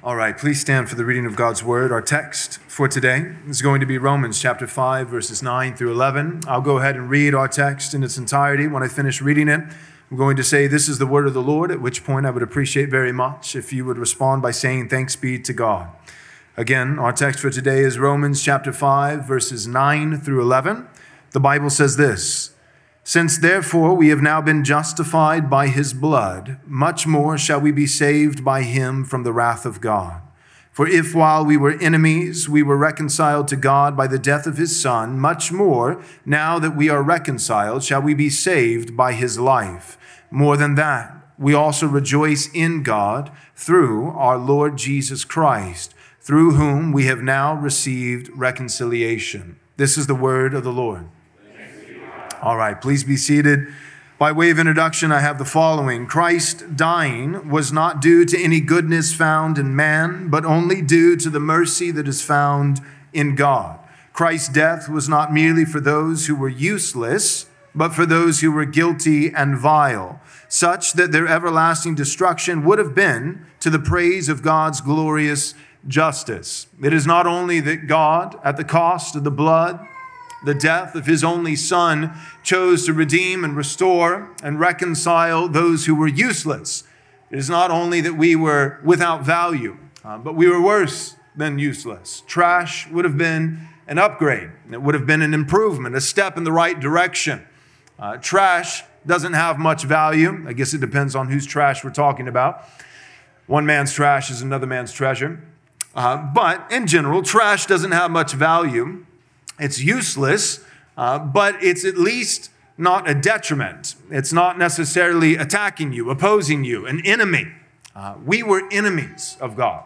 All right, please stand for the reading of God's word. Our text for today is going to be Romans chapter 5, verses 9 through 11. I'll go ahead and read our text in its entirety. When I finish reading it, I'm going to say, This is the word of the Lord, at which point I would appreciate very much if you would respond by saying, Thanks be to God. Again, our text for today is Romans chapter 5, verses 9 through 11. The Bible says this. Since therefore we have now been justified by his blood, much more shall we be saved by him from the wrath of God. For if while we were enemies, we were reconciled to God by the death of his Son, much more, now that we are reconciled, shall we be saved by his life. More than that, we also rejoice in God through our Lord Jesus Christ, through whom we have now received reconciliation. This is the word of the Lord. All right, please be seated. By way of introduction, I have the following Christ dying was not due to any goodness found in man, but only due to the mercy that is found in God. Christ's death was not merely for those who were useless, but for those who were guilty and vile, such that their everlasting destruction would have been to the praise of God's glorious justice. It is not only that God, at the cost of the blood, the death of his only son, chose to redeem and restore and reconcile those who were useless. It is not only that we were without value, uh, but we were worse than useless. Trash would have been an upgrade, it would have been an improvement, a step in the right direction. Uh, trash doesn't have much value. I guess it depends on whose trash we're talking about. One man's trash is another man's treasure. Uh, but in general, trash doesn't have much value. It's useless, uh, but it's at least not a detriment. It's not necessarily attacking you, opposing you, an enemy. Uh, we were enemies of God.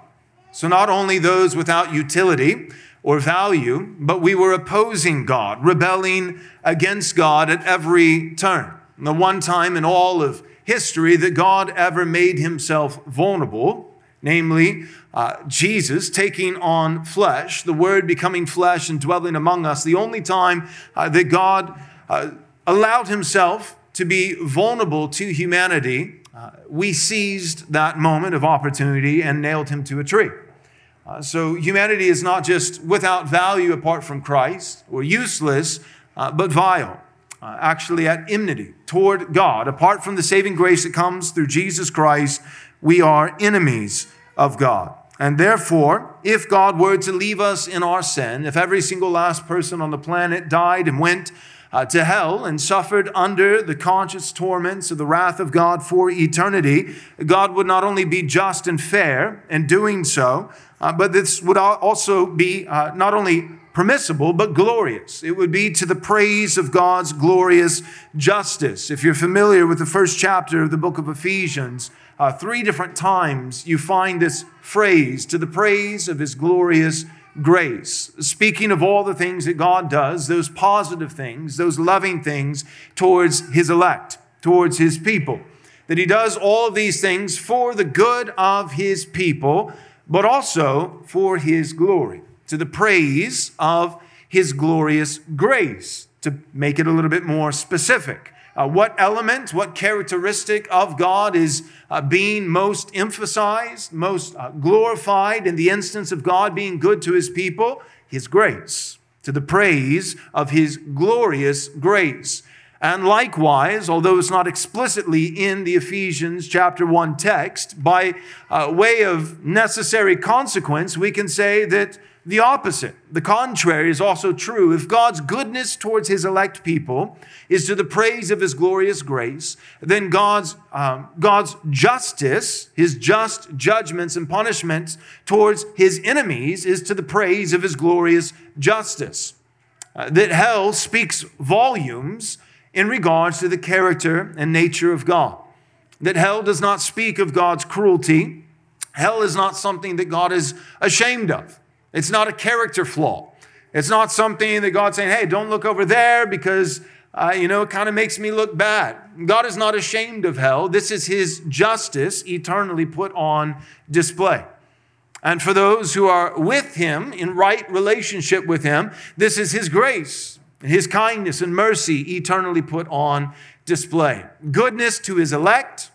So, not only those without utility or value, but we were opposing God, rebelling against God at every turn. And the one time in all of history that God ever made himself vulnerable namely uh, Jesus taking on flesh, the Word becoming flesh and dwelling among us, the only time uh, that God uh, allowed Himself to be vulnerable to humanity, uh, we seized that moment of opportunity and nailed Him to a tree. Uh, so humanity is not just without value apart from Christ or useless, uh, but vile. actually, at enmity toward God. Apart from the saving grace that comes through Jesus Christ, we are enemies of God. And therefore, if God were to leave us in our sin, if every single last person on the planet died and went uh, to hell and suffered under the conscious torments of the wrath of God for eternity, God would not only be just and fair in doing so, uh, but this would also be uh, not only permissible, but glorious. It would be to the praise of God's glorious justice. If you're familiar with the first chapter of the book of Ephesians, uh, three different times you find this phrase to the praise of his glorious grace, speaking of all the things that God does, those positive things, those loving things towards his elect, towards his people. That he does all these things for the good of his people, but also for his glory, to the praise of his glorious grace, to make it a little bit more specific. Uh, what element, what characteristic of God is uh, being most emphasized, most uh, glorified in the instance of God being good to his people? His grace, to the praise of his glorious grace. And likewise, although it's not explicitly in the Ephesians chapter 1 text, by uh, way of necessary consequence, we can say that the opposite, the contrary, is also true. If God's goodness towards his elect people is to the praise of his glorious grace, then God's, um, God's justice, his just judgments and punishments towards his enemies, is to the praise of his glorious justice. Uh, that hell speaks volumes in regards to the character and nature of God. That hell does not speak of God's cruelty. Hell is not something that God is ashamed of. It's not a character flaw. It's not something that God's saying, hey, don't look over there because, uh, you know, it kind of makes me look bad. God is not ashamed of hell. This is his justice eternally put on display. And for those who are with him, in right relationship with him, this is his grace, his kindness and mercy eternally put on display. Goodness to his elect,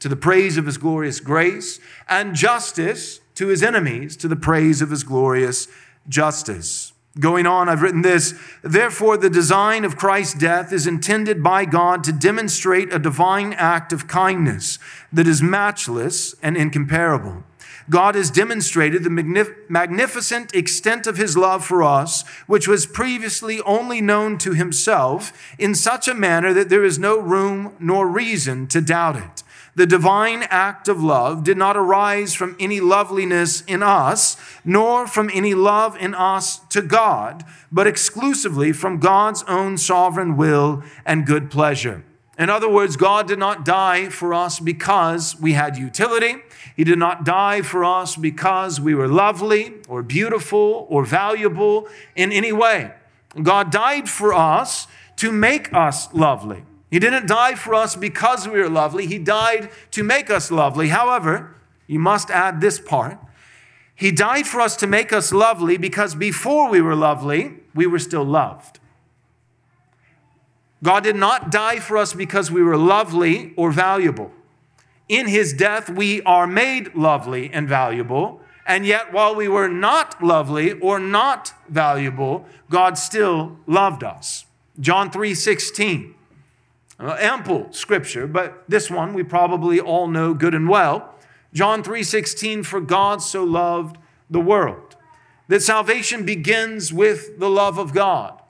to the praise of his glorious grace, and justice to his enemies to the praise of his glorious justice. Going on, I've written this. Therefore, the design of Christ's death is intended by God to demonstrate a divine act of kindness that is matchless and incomparable. God has demonstrated the magnif- magnificent extent of his love for us, which was previously only known to himself, in such a manner that there is no room nor reason to doubt it. The divine act of love did not arise from any loveliness in us, nor from any love in us to God, but exclusively from God's own sovereign will and good pleasure. In other words, God did not die for us because we had utility. He did not die for us because we were lovely or beautiful or valuable in any way. God died for us to make us lovely. He didn't die for us because we were lovely. He died to make us lovely. However, you must add this part. He died for us to make us lovely because before we were lovely, we were still loved. God did not die for us because we were lovely or valuable. In his death, we are made lovely and valuable. And yet, while we were not lovely or not valuable, God still loved us. John 3 16. Uh, ample scripture, but this one we probably all know good and well. John 3:16 for God so loved the world that salvation begins with the love of God.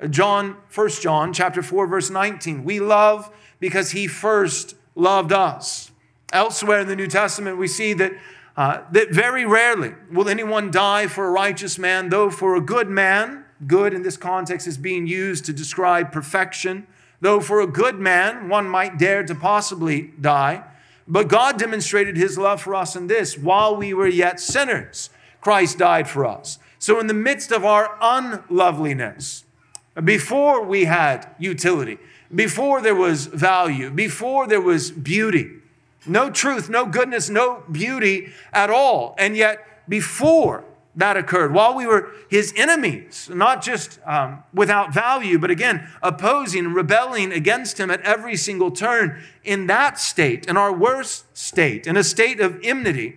Uh, John 1 John chapter 4 verse 19 we love because he first loved us. Elsewhere in the New Testament we see that uh, that very rarely will anyone die for a righteous man though for a good man good in this context is being used to describe perfection Though for a good man, one might dare to possibly die. But God demonstrated his love for us in this while we were yet sinners, Christ died for us. So, in the midst of our unloveliness, before we had utility, before there was value, before there was beauty, no truth, no goodness, no beauty at all, and yet before that occurred while we were his enemies, not just um, without value, but again, opposing, rebelling against him at every single turn. In that state, in our worst state, in a state of enmity,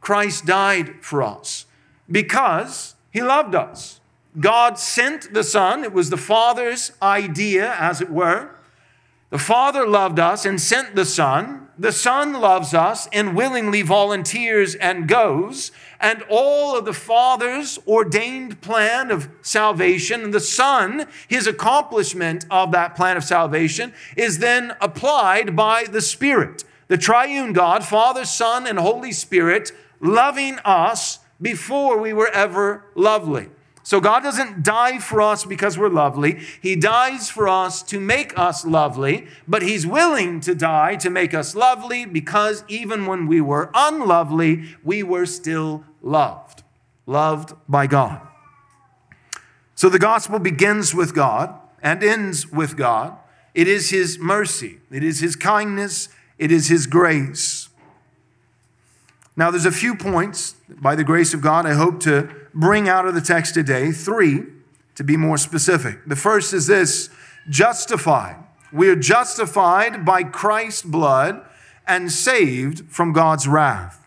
Christ died for us because he loved us. God sent the Son, it was the Father's idea, as it were. The Father loved us and sent the Son. The Son loves us and willingly volunteers and goes and all of the Father's ordained plan of salvation, and the Son, his accomplishment of that plan of salvation, is then applied by the Spirit. The triune God, Father, Son, and Holy Spirit, loving us before we were ever lovely. So God doesn't die for us because we're lovely. He dies for us to make us lovely, but He's willing to die to make us lovely because even when we were unlovely, we were still loved, loved by God. So the gospel begins with God and ends with God. It is His mercy, it is His kindness, it is His grace. Now, there's a few points, by the grace of God, I hope to bring out of the text today. Three, to be more specific. The first is this justified. We are justified by Christ's blood and saved from God's wrath.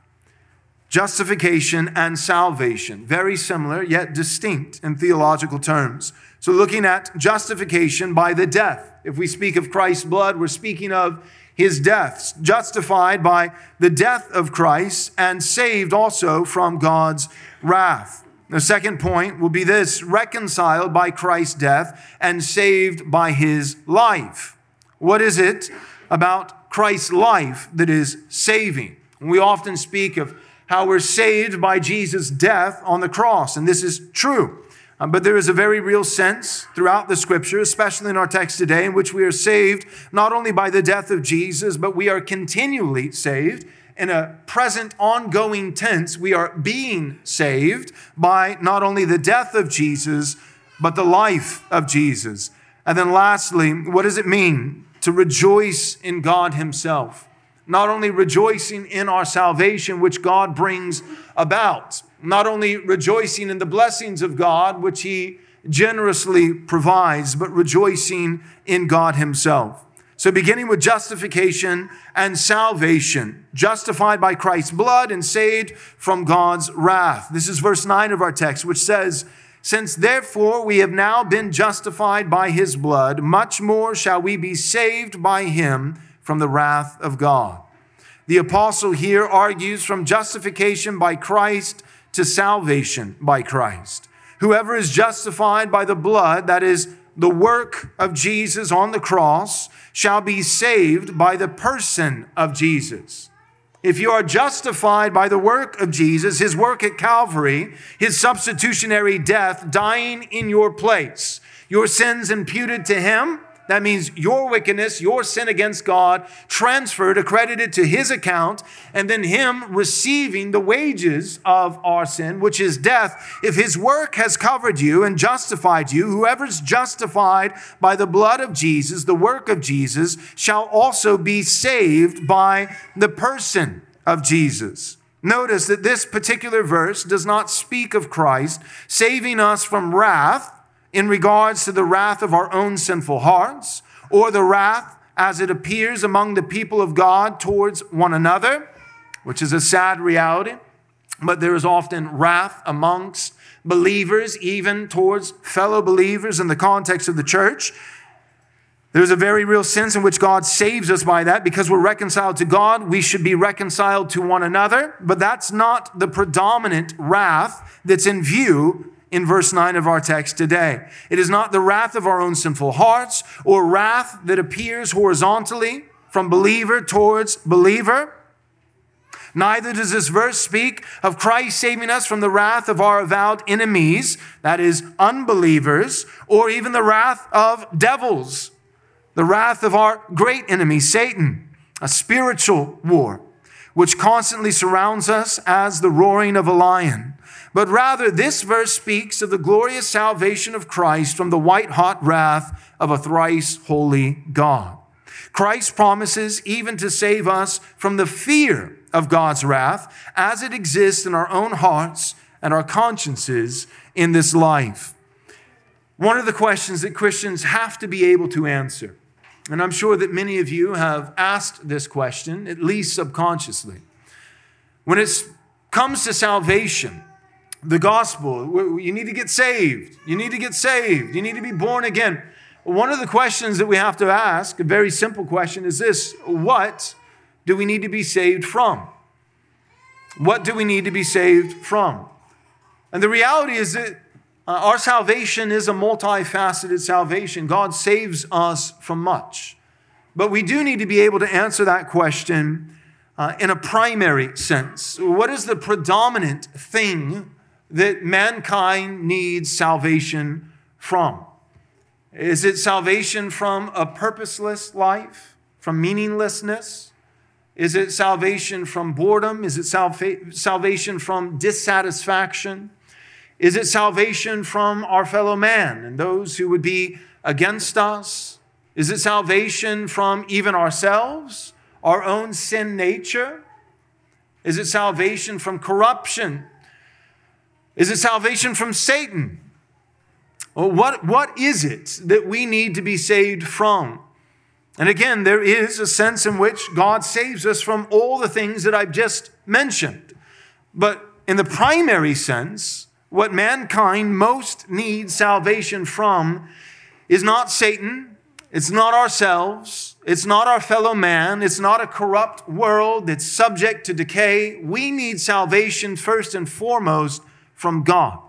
Justification and salvation, very similar yet distinct in theological terms. So, looking at justification by the death. If we speak of Christ's blood, we're speaking of his death, justified by the death of Christ and saved also from God's wrath. The second point will be this reconciled by Christ's death and saved by his life. What is it about Christ's life that is saving? We often speak of how we're saved by Jesus' death on the cross, and this is true. Um, but there is a very real sense throughout the scripture, especially in our text today, in which we are saved not only by the death of Jesus, but we are continually saved. In a present, ongoing tense, we are being saved by not only the death of Jesus, but the life of Jesus. And then, lastly, what does it mean to rejoice in God Himself? Not only rejoicing in our salvation, which God brings about, not only rejoicing in the blessings of God, which He generously provides, but rejoicing in God Himself. So, beginning with justification and salvation, justified by Christ's blood and saved from God's wrath. This is verse 9 of our text, which says, Since therefore we have now been justified by his blood, much more shall we be saved by him from the wrath of God. The apostle here argues from justification by Christ to salvation by Christ. Whoever is justified by the blood, that is, the work of Jesus on the cross, shall be saved by the person of Jesus. If you are justified by the work of Jesus, his work at Calvary, his substitutionary death, dying in your place, your sins imputed to him, that means your wickedness, your sin against God, transferred, accredited to his account, and then him receiving the wages of our sin, which is death. If his work has covered you and justified you, whoever's justified by the blood of Jesus, the work of Jesus, shall also be saved by the person of Jesus. Notice that this particular verse does not speak of Christ saving us from wrath in regards to the wrath of our own sinful hearts or the wrath as it appears among the people of God towards one another, which is a sad reality. But there is often wrath amongst believers, even towards fellow believers in the context of the church. There's a very real sense in which God saves us by that because we're reconciled to God. We should be reconciled to one another, but that's not the predominant wrath that's in view in verse 9 of our text today. It is not the wrath of our own sinful hearts or wrath that appears horizontally from believer towards believer. Neither does this verse speak of Christ saving us from the wrath of our avowed enemies, that is, unbelievers, or even the wrath of devils, the wrath of our great enemy, Satan, a spiritual war which constantly surrounds us as the roaring of a lion. But rather, this verse speaks of the glorious salvation of Christ from the white hot wrath of a thrice holy God. Christ promises even to save us from the fear of God's wrath as it exists in our own hearts and our consciences in this life. One of the questions that Christians have to be able to answer and I'm sure that many of you have asked this question, at least subconsciously. When it comes to salvation, the gospel, you need to get saved. You need to get saved. You need to be born again. One of the questions that we have to ask, a very simple question, is this What do we need to be saved from? What do we need to be saved from? And the reality is that uh, our salvation is a multifaceted salvation. God saves us from much. But we do need to be able to answer that question uh, in a primary sense. What is the predominant thing that mankind needs salvation from? Is it salvation from a purposeless life, from meaninglessness? Is it salvation from boredom? Is it salva- salvation from dissatisfaction? Is it salvation from our fellow man and those who would be against us? Is it salvation from even ourselves, our own sin nature? Is it salvation from corruption? Is it salvation from Satan? What, what is it that we need to be saved from? And again, there is a sense in which God saves us from all the things that I've just mentioned. But in the primary sense, what mankind most needs salvation from is not Satan, it's not ourselves, it's not our fellow man, it's not a corrupt world that's subject to decay. We need salvation first and foremost from God.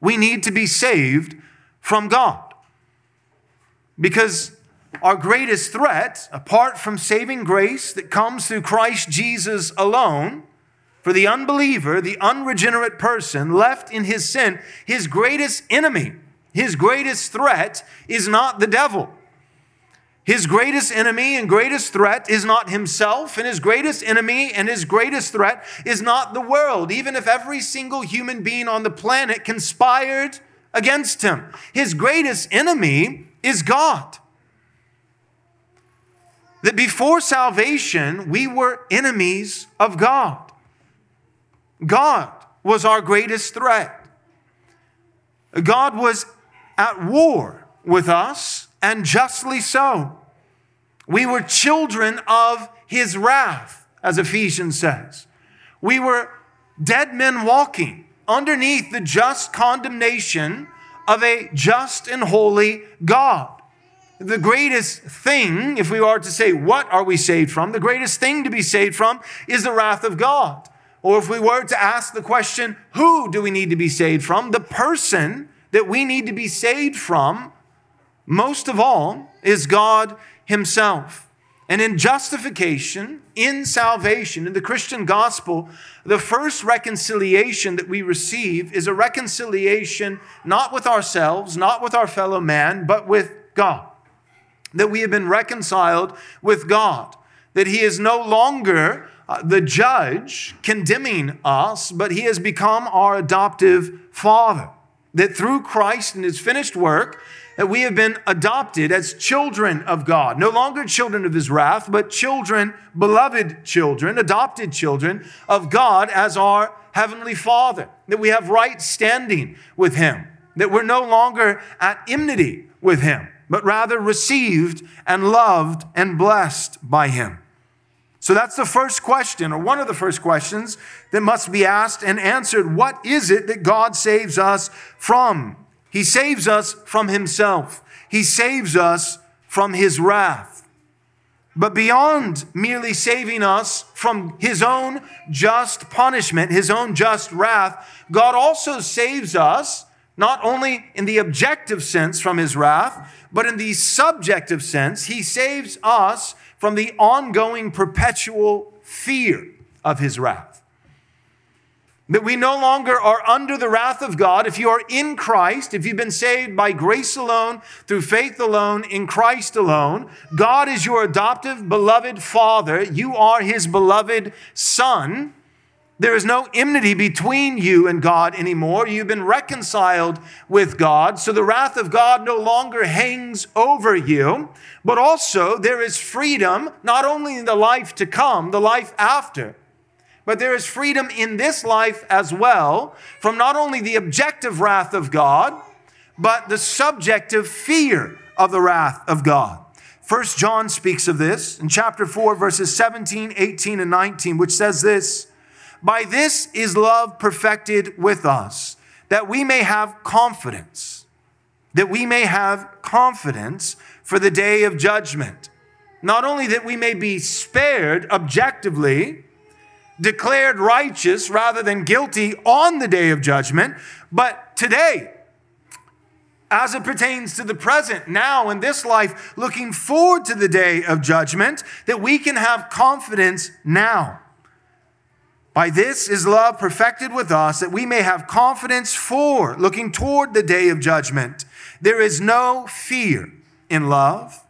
We need to be saved from God. Because our greatest threat, apart from saving grace that comes through Christ Jesus alone, for the unbeliever, the unregenerate person left in his sin, his greatest enemy, his greatest threat is not the devil. His greatest enemy and greatest threat is not himself, and his greatest enemy and his greatest threat is not the world, even if every single human being on the planet conspired against him. His greatest enemy is God. That before salvation, we were enemies of God. God was our greatest threat. God was at war with us, and justly so. We were children of his wrath, as Ephesians says. We were dead men walking underneath the just condemnation of a just and holy God. The greatest thing, if we are to say, what are we saved from? The greatest thing to be saved from is the wrath of God. Or if we were to ask the question, who do we need to be saved from? The person that we need to be saved from, most of all, is God Himself. And in justification, in salvation, in the Christian gospel, the first reconciliation that we receive is a reconciliation not with ourselves, not with our fellow man, but with God. That we have been reconciled with God. That He is no longer uh, the judge condemning us, but He has become our adoptive Father. That through Christ and His finished work, that we have been adopted as children of God, no longer children of his wrath, but children, beloved children, adopted children of God as our heavenly Father, that we have right standing with him, that we're no longer at enmity with him, but rather received and loved and blessed by him. So that's the first question, or one of the first questions that must be asked and answered. What is it that God saves us from? He saves us from himself. He saves us from his wrath. But beyond merely saving us from his own just punishment, his own just wrath, God also saves us not only in the objective sense from his wrath, but in the subjective sense. He saves us from the ongoing perpetual fear of his wrath. That we no longer are under the wrath of God. If you are in Christ, if you've been saved by grace alone, through faith alone, in Christ alone, God is your adoptive, beloved Father. You are His beloved Son. There is no enmity between you and God anymore. You've been reconciled with God. So the wrath of God no longer hangs over you, but also there is freedom, not only in the life to come, the life after but there is freedom in this life as well from not only the objective wrath of God, but the subjective fear of the wrath of God. First John speaks of this in chapter 4, verses 17, 18, and 19, which says this By this is love perfected with us, that we may have confidence, that we may have confidence for the day of judgment. Not only that we may be spared objectively, declared righteous rather than guilty on the day of judgment, but today, as it pertains to the present, now in this life, looking forward to the day of judgment, that we can have confidence now. By this is love perfected with us, that we may have confidence for looking toward the day of judgment. There is no fear in love,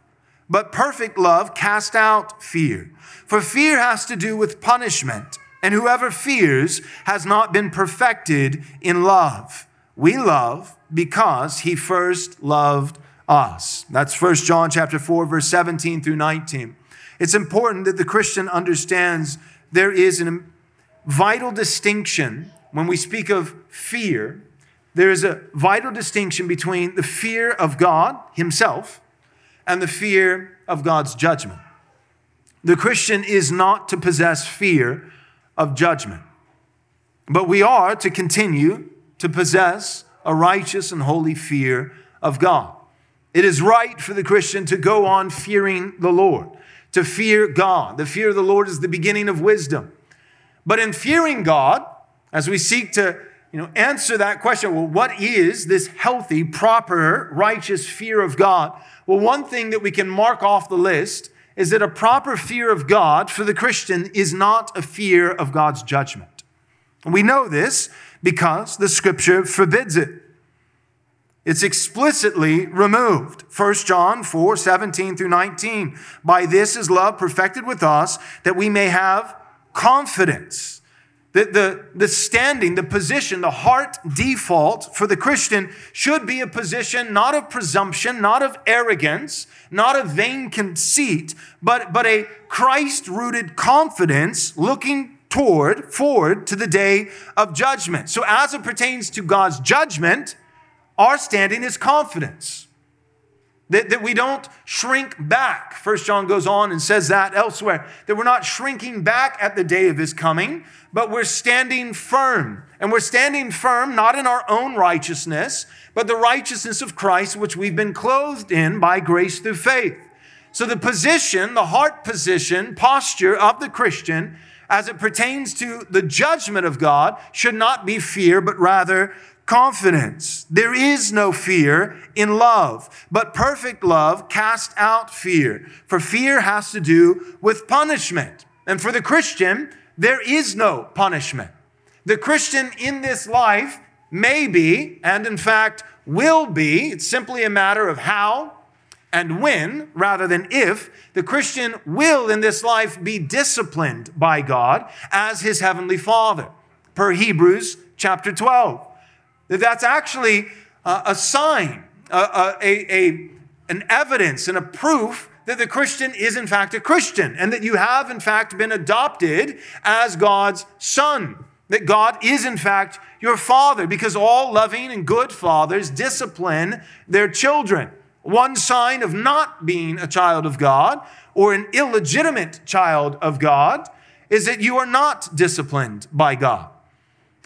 but perfect love casts out fear. For fear has to do with punishment, and whoever fears has not been perfected in love. We love because he first loved us. That's 1 John chapter 4 verse 17 through 19. It's important that the Christian understands there is a vital distinction when we speak of fear. There is a vital distinction between the fear of God himself and the fear of God's judgment. The Christian is not to possess fear of judgment, but we are to continue to possess a righteous and holy fear of God. It is right for the Christian to go on fearing the Lord, to fear God. The fear of the Lord is the beginning of wisdom. But in fearing God, as we seek to you know, answer that question, well, what is this healthy, proper, righteous fear of God? Well, one thing that we can mark off the list is that a proper fear of God for the Christian is not a fear of God's judgment. We know this because the scripture forbids it. It's explicitly removed. 1 John 4 17 through 19. By this is love perfected with us, that we may have confidence the, the, the standing, the position, the heart default for the Christian should be a position not of presumption, not of arrogance, not of vain conceit, but, but a Christ rooted confidence looking toward, forward to the day of judgment. So, as it pertains to God's judgment, our standing is confidence. That, that we don't shrink back. First John goes on and says that elsewhere, that we're not shrinking back at the day of his coming, but we're standing firm. And we're standing firm not in our own righteousness, but the righteousness of Christ, which we've been clothed in by grace through faith. So the position, the heart position, posture of the Christian as it pertains to the judgment of God should not be fear, but rather confidence. There is no fear in love, but perfect love casts out fear. For fear has to do with punishment. And for the Christian, there is no punishment. The Christian in this life may be, and in fact will be, it's simply a matter of how and when, rather than if, the Christian will in this life be disciplined by God as his heavenly Father, per Hebrews chapter 12. That's actually a sign, a, a, a, an evidence, and a proof that the Christian is in fact a Christian and that you have in fact been adopted as God's son. That God is in fact your father because all loving and good fathers discipline their children. One sign of not being a child of God or an illegitimate child of God is that you are not disciplined by God.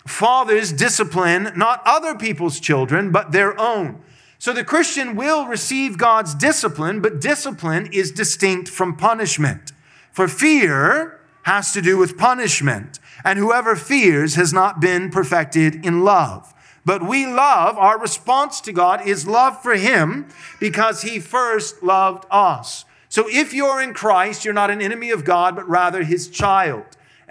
Fathers discipline not other people's children, but their own. So the Christian will receive God's discipline, but discipline is distinct from punishment. For fear has to do with punishment, and whoever fears has not been perfected in love. But we love, our response to God is love for Him because He first loved us. So if you're in Christ, you're not an enemy of God, but rather His child.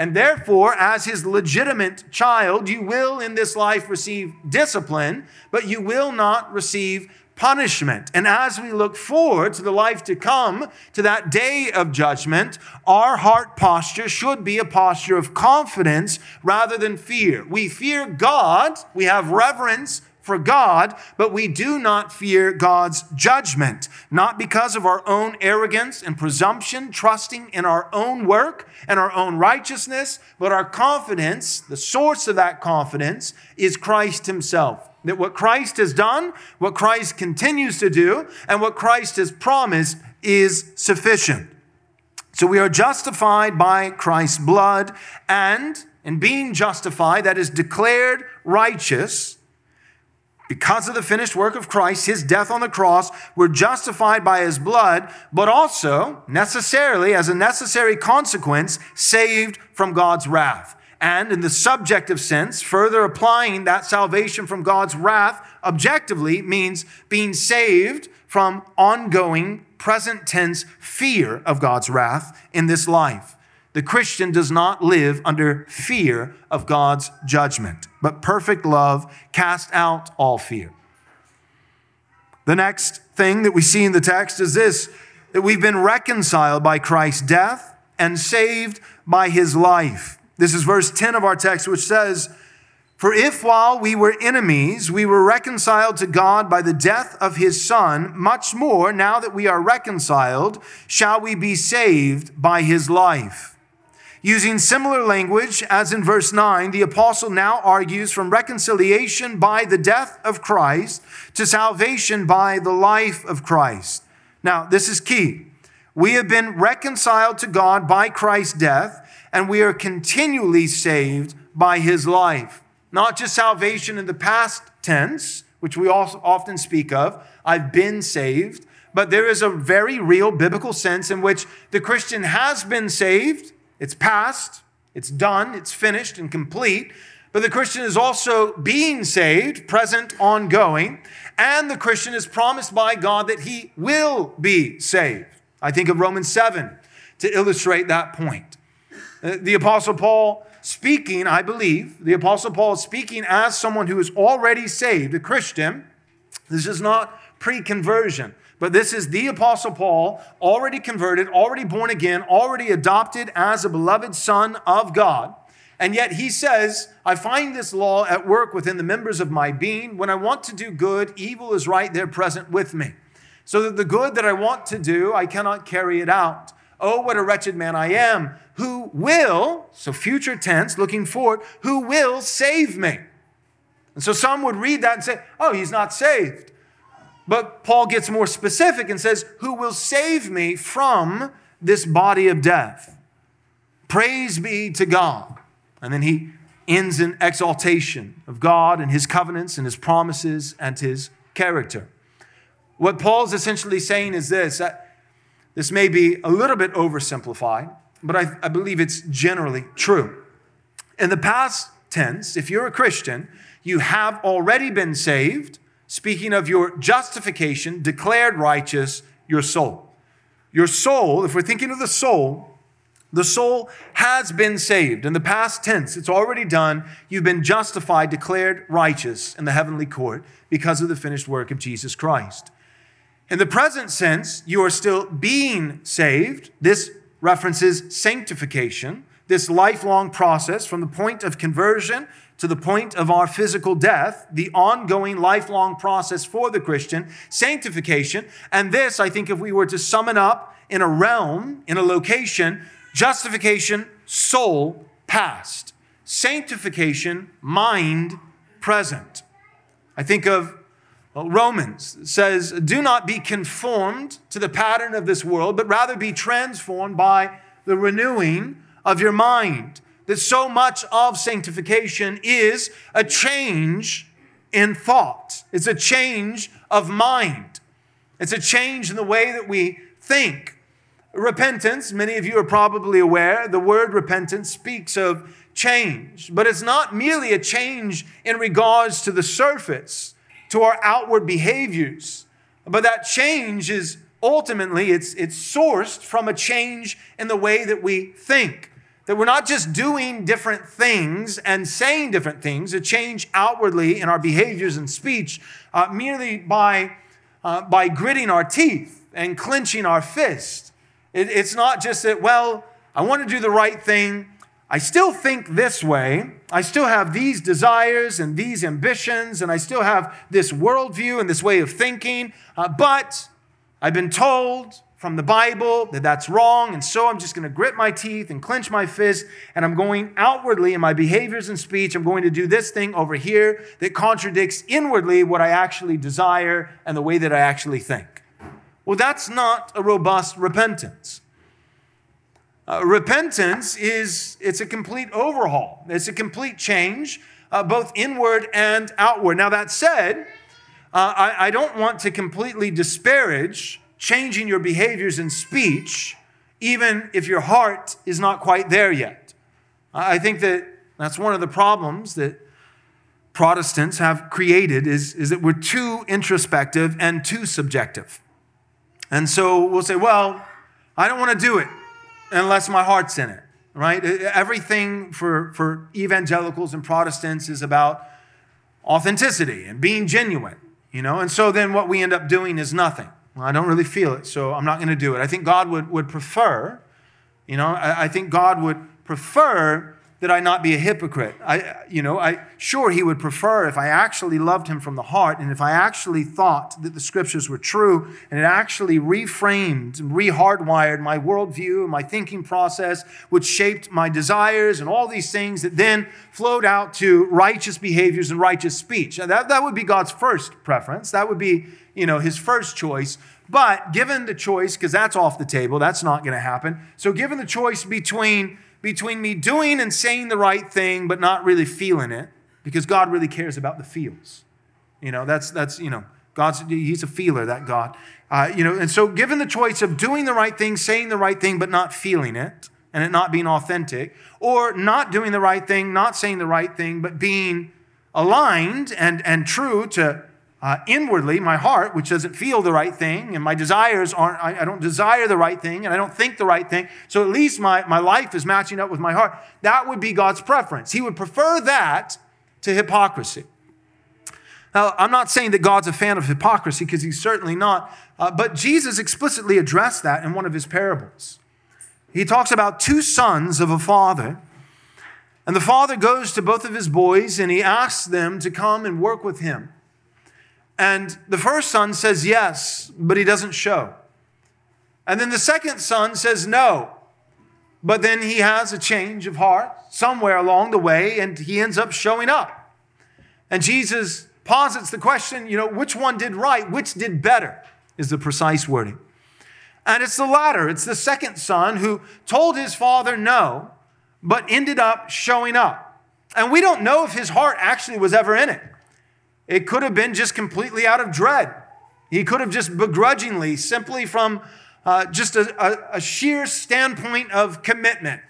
And therefore, as his legitimate child, you will in this life receive discipline, but you will not receive punishment. And as we look forward to the life to come, to that day of judgment, our heart posture should be a posture of confidence rather than fear. We fear God, we have reverence for God, but we do not fear God's judgment, not because of our own arrogance and presumption, trusting in our own work and our own righteousness, but our confidence, the source of that confidence, is Christ Himself. That what Christ has done, what Christ continues to do, and what Christ has promised is sufficient. So we are justified by Christ's blood, and in being justified, that is declared righteous because of the finished work of Christ, his death on the cross, we're justified by his blood, but also necessarily, as a necessary consequence, saved from God's wrath. And in the subjective sense, further applying that salvation from God's wrath objectively means being saved from ongoing present tense fear of God's wrath in this life. The Christian does not live under fear of God's judgment, but perfect love casts out all fear. The next thing that we see in the text is this that we've been reconciled by Christ's death and saved by his life. This is verse 10 of our text, which says, For if while we were enemies, we were reconciled to God by the death of his Son, much more, now that we are reconciled, shall we be saved by his life. Using similar language as in verse 9, the apostle now argues from reconciliation by the death of Christ to salvation by the life of Christ. Now, this is key. We have been reconciled to God by Christ's death, and we are continually saved by his life. Not just salvation in the past tense, which we also often speak of, I've been saved, but there is a very real biblical sense in which the Christian has been saved it's past, it's done, it's finished and complete. But the Christian is also being saved, present, ongoing. And the Christian is promised by God that he will be saved. I think of Romans 7 to illustrate that point. Uh, the Apostle Paul speaking, I believe, the Apostle Paul is speaking as someone who is already saved, a Christian. This is not pre conversion. But this is the Apostle Paul, already converted, already born again, already adopted as a beloved son of God. And yet he says, I find this law at work within the members of my being. When I want to do good, evil is right there present with me. So that the good that I want to do, I cannot carry it out. Oh, what a wretched man I am. Who will, so future tense, looking forward, who will save me? And so some would read that and say, oh, he's not saved. But Paul gets more specific and says, Who will save me from this body of death? Praise be to God. And then he ends in exaltation of God and his covenants and his promises and his character. What Paul's essentially saying is this that this may be a little bit oversimplified, but I, I believe it's generally true. In the past tense, if you're a Christian, you have already been saved, speaking of your justification, declared righteous, your soul. Your soul, if we're thinking of the soul, the soul has been saved. In the past tense, it's already done. You've been justified, declared righteous in the heavenly court because of the finished work of Jesus Christ. In the present sense, you are still being saved. This references sanctification, this lifelong process from the point of conversion to the point of our physical death, the ongoing lifelong process for the Christian, sanctification. And this, I think, if we were to sum it up in a realm, in a location, justification, soul, past, sanctification, mind, present. I think of Romans says, Do not be conformed to the pattern of this world, but rather be transformed by the renewing of your mind. That so much of sanctification is a change in thought, it's a change of mind, it's a change in the way that we think. Repentance, many of you are probably aware, the word repentance speaks of change, but it's not merely a change in regards to the surface to our outward behaviors. But that change is ultimately it's, it's sourced from a change in the way that we think. That we're not just doing different things and saying different things, a change outwardly in our behaviors and speech uh, merely by, uh, by gritting our teeth and clenching our fist. It, it's not just that, well, I want to do the right thing, I still think this way. I still have these desires and these ambitions, and I still have this worldview and this way of thinking. Uh, but I've been told from the Bible that that's wrong, and so I'm just going to grit my teeth and clench my fist, and I'm going outwardly in my behaviors and speech. I'm going to do this thing over here that contradicts inwardly what I actually desire and the way that I actually think. Well, that's not a robust repentance. Uh, repentance is it's a complete overhaul. It's a complete change, uh, both inward and outward. Now that said, uh, I, I don't want to completely disparage changing your behaviors and speech, even if your heart is not quite there yet. I think that that's one of the problems that Protestants have created is, is that we're too introspective and too subjective. And so we'll say, well, I don't want to do it unless my heart's in it, right? Everything for, for evangelicals and Protestants is about authenticity and being genuine, you know? And so then what we end up doing is nothing. Well, I don't really feel it, so I'm not going to do it. I think God would, would prefer, you know, I, I think God would prefer that I not be a hypocrite. I, you know, I sure he would prefer if I actually loved him from the heart and if I actually thought that the scriptures were true and it actually reframed and rehardwired my worldview and my thinking process, which shaped my desires and all these things that then flowed out to righteous behaviors and righteous speech. That, that would be God's first preference. That would be, you know, his first choice. But given the choice, because that's off the table, that's not going to happen. So given the choice between between me doing and saying the right thing, but not really feeling it, because God really cares about the feels. You know, that's, that's you know, God's, he's a feeler, that God. Uh, you know, and so given the choice of doing the right thing, saying the right thing, but not feeling it, and it not being authentic, or not doing the right thing, not saying the right thing, but being aligned and, and true to uh, inwardly, my heart, which doesn't feel the right thing, and my desires aren't, I, I, don't desire the right thing, and I don't think the right thing. So at least my, my life is matching up with my heart. That would be God's preference. He would prefer that to hypocrisy. Now, I'm not saying that God's a fan of hypocrisy, because he's certainly not, uh, but Jesus explicitly addressed that in one of his parables. He talks about two sons of a father. And the father goes to both of his boys and he asks them to come and work with him. And the first son says yes, but he doesn't show. And then the second son says no, but then he has a change of heart somewhere along the way and he ends up showing up. And Jesus posits the question, you know, which one did right, which did better, is the precise wording. And it's the latter. It's the second son who told his father no, but ended up showing up. And we don't know if his heart actually was ever in it. It could have been just completely out of dread. He could have just begrudgingly, simply from uh, just a, a, a sheer standpoint of commitment.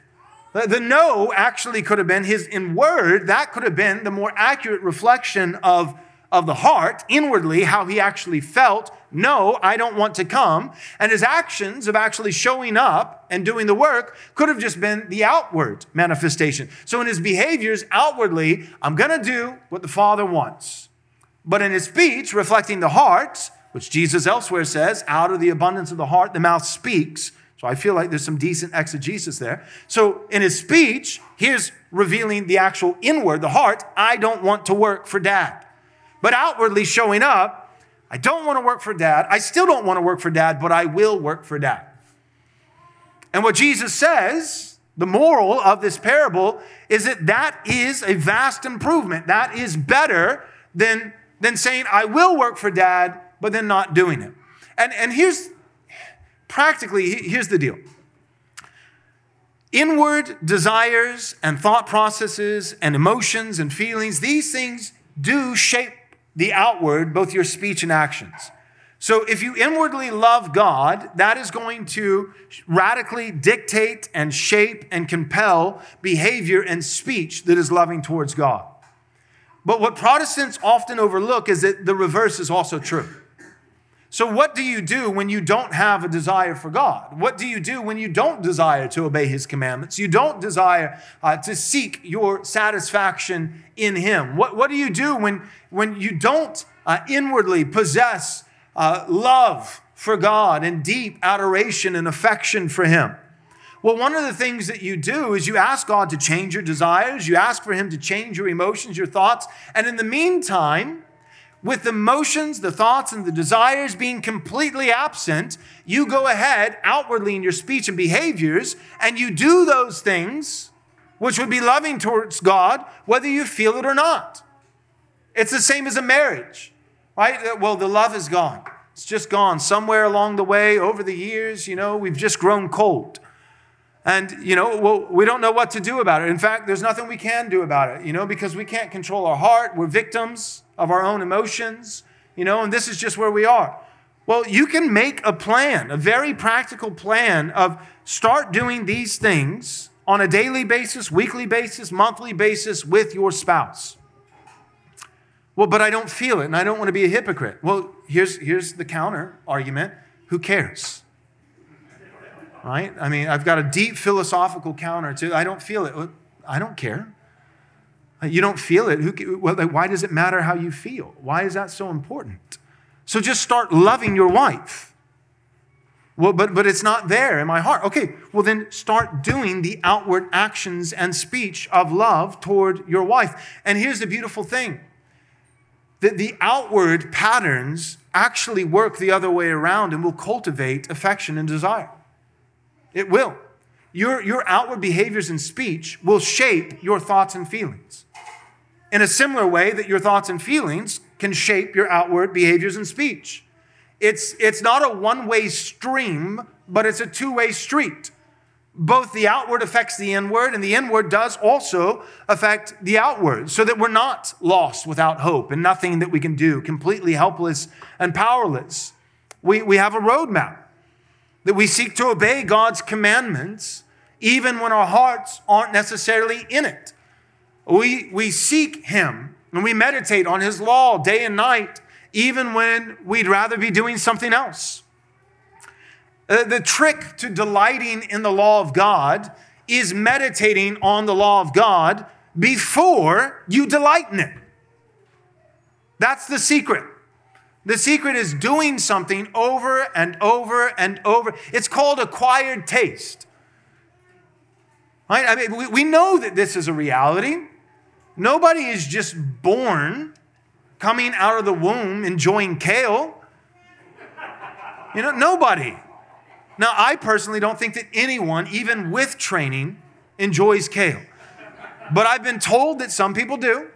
The, the no actually could have been his in word, that could have been the more accurate reflection of, of the heart, inwardly, how he actually felt. No, I don't want to come. And his actions of actually showing up and doing the work could have just been the outward manifestation. So in his behaviors, outwardly, I'm going to do what the Father wants. But in his speech, reflecting the heart, which Jesus elsewhere says, out of the abundance of the heart, the mouth speaks. So I feel like there's some decent exegesis there. So in his speech, here's revealing the actual inward, the heart. I don't want to work for dad. But outwardly showing up, I don't want to work for dad. I still don't want to work for dad, but I will work for dad. And what Jesus says, the moral of this parable, is that that is a vast improvement. That is better than, than saying, I will work for dad, but then not doing it. And, and here's practically, here's the deal inward desires and thought processes and emotions and feelings, these things do shape the outward, both your speech and actions. So if you inwardly love God, that is going to radically dictate and shape and compel behavior and speech that is loving towards God. But what Protestants often overlook is that the reverse is also true. So, what do you do when you don't have a desire for God? What do you do when you don't desire to obey His commandments? You don't desire uh, to seek your satisfaction in Him. What, what do you do when, when you don't uh, inwardly possess uh, love for God and deep adoration and affection for Him? Well, one of the things that you do is you ask God to change your desires, you ask for Him to change your emotions, your thoughts, and in the meantime, with the emotions, the thoughts, and the desires being completely absent, you go ahead outwardly in your speech and behaviors and you do those things which would be loving towards God, whether you feel it or not. It's the same as a marriage, right? Uh, well, the love is gone. It's just gone somewhere along the way over the years. You know, we've just grown cold. And, you know, well, we don't know what to do about it. In fact, there's nothing we can do about it, you know, because we can't control our heart. We're victims of our own emotions, you know, and this is just where we are. Well, you can make a plan, a very practical plan of start doing these things on a daily basis, weekly basis, monthly basis with your spouse. Well, but I don't feel it and I don't want to be a hypocrite. Well, here's, here's the counter argument who cares? Right? I mean, I've got a deep philosophical counter to I don't feel it. I don't care. You don't feel it. Who, well, why does it matter how you feel? Why is that so important? So just start loving your wife. Well, but, but it's not there in my heart. Okay, well, then start doing the outward actions and speech of love toward your wife. And here's the beautiful thing that the outward patterns actually work the other way around and will cultivate affection and desire. It will. Your, your outward behaviors and speech will shape your thoughts and feelings. In a similar way that your thoughts and feelings can shape your outward behaviors and speech. It's, it's not a one way stream, but it's a two way street. Both the outward affects the inward, and the inward does also affect the outward, so that we're not lost without hope and nothing that we can do, completely helpless and powerless. We, we have a roadmap that we seek to obey God's commandments even when our hearts aren't necessarily in it. We, we seek Him and we meditate on His law day and night, even when we'd rather be doing something else. Uh, the trick to delighting in the law of God is meditating on the law of God before you delight in it. That's the secret. The secret is doing something over and over and over. It's called acquired taste. Right? I mean, we, we know that this is a reality. Nobody is just born coming out of the womb enjoying kale. You know, nobody. Now, I personally don't think that anyone, even with training, enjoys kale. But I've been told that some people do.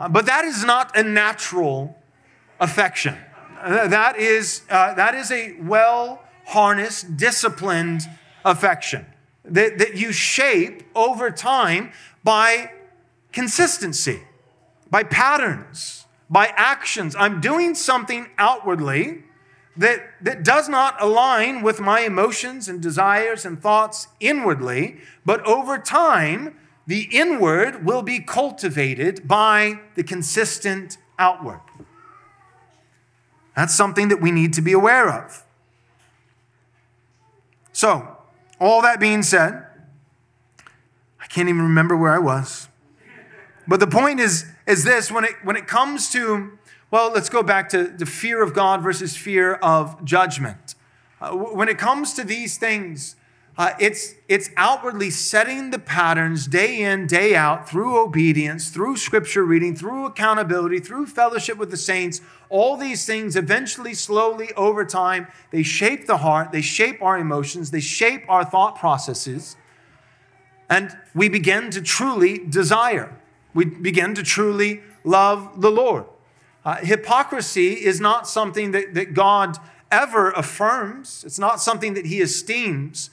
Uh, but that is not a natural affection. That is, uh, that is a well harnessed, disciplined affection that, that you shape over time by consistency, by patterns, by actions. I'm doing something outwardly that, that does not align with my emotions and desires and thoughts inwardly, but over time, the inward will be cultivated by the consistent outward. That's something that we need to be aware of. So, all that being said, I can't even remember where I was. But the point is, is this when it, when it comes to, well, let's go back to the fear of God versus fear of judgment. Uh, when it comes to these things, uh, it's, it's outwardly setting the patterns day in, day out through obedience, through scripture reading, through accountability, through fellowship with the saints. All these things eventually, slowly, over time, they shape the heart, they shape our emotions, they shape our thought processes, and we begin to truly desire. We begin to truly love the Lord. Uh, hypocrisy is not something that, that God ever affirms, it's not something that He esteems.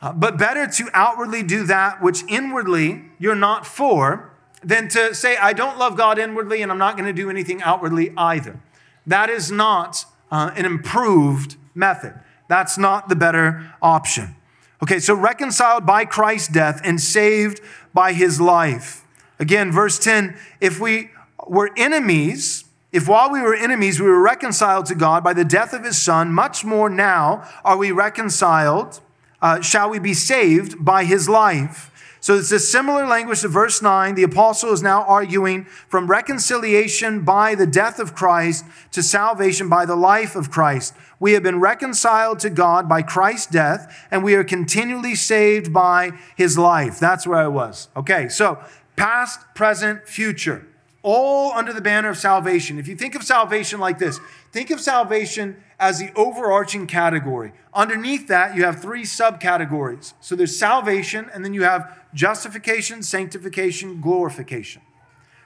Uh, but better to outwardly do that which inwardly you're not for than to say, I don't love God inwardly and I'm not going to do anything outwardly either. That is not uh, an improved method. That's not the better option. Okay, so reconciled by Christ's death and saved by his life. Again, verse 10 if we were enemies, if while we were enemies we were reconciled to God by the death of his son, much more now are we reconciled uh, shall we be saved by his life. So it's a similar language to verse 9. The apostle is now arguing from reconciliation by the death of Christ to salvation by the life of Christ. We have been reconciled to God by Christ's death, and we are continually saved by his life. That's where I was. Okay, so past, present, future, all under the banner of salvation. If you think of salvation like this, think of salvation as the overarching category. Underneath that, you have three subcategories. So there's salvation, and then you have justification, sanctification, glorification.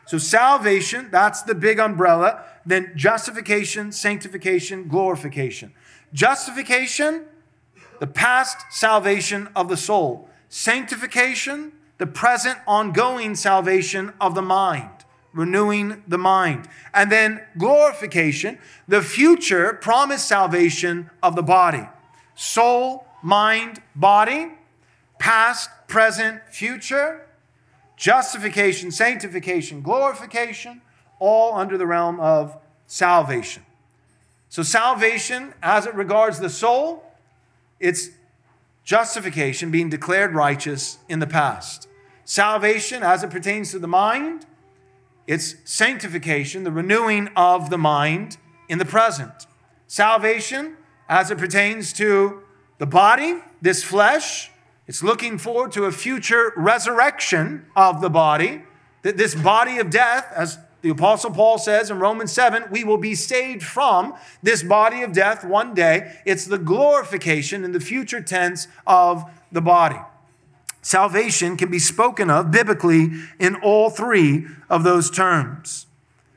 So salvation, that's the big umbrella. Then justification, sanctification, glorification. Justification, the past salvation of the soul. Sanctification, the present ongoing salvation of the mind renewing the mind. And then glorification, the future promised salvation of the body. Soul, mind, body, past, present, future, justification, sanctification, glorification, all under the realm of salvation. So, salvation, as it regards the soul, it's justification, being declared righteous in the past. Salvation, as it pertains to the mind, it's sanctification, the renewing of the mind in the present. Salvation, as it pertains to the body, this flesh, it's looking forward to a future resurrection of the body. That this body of death, as the Apostle Paul says in Romans 7, we will be saved from this body of death one day. It's the glorification in the future tense of the body. Salvation can be spoken of biblically in all three of those terms.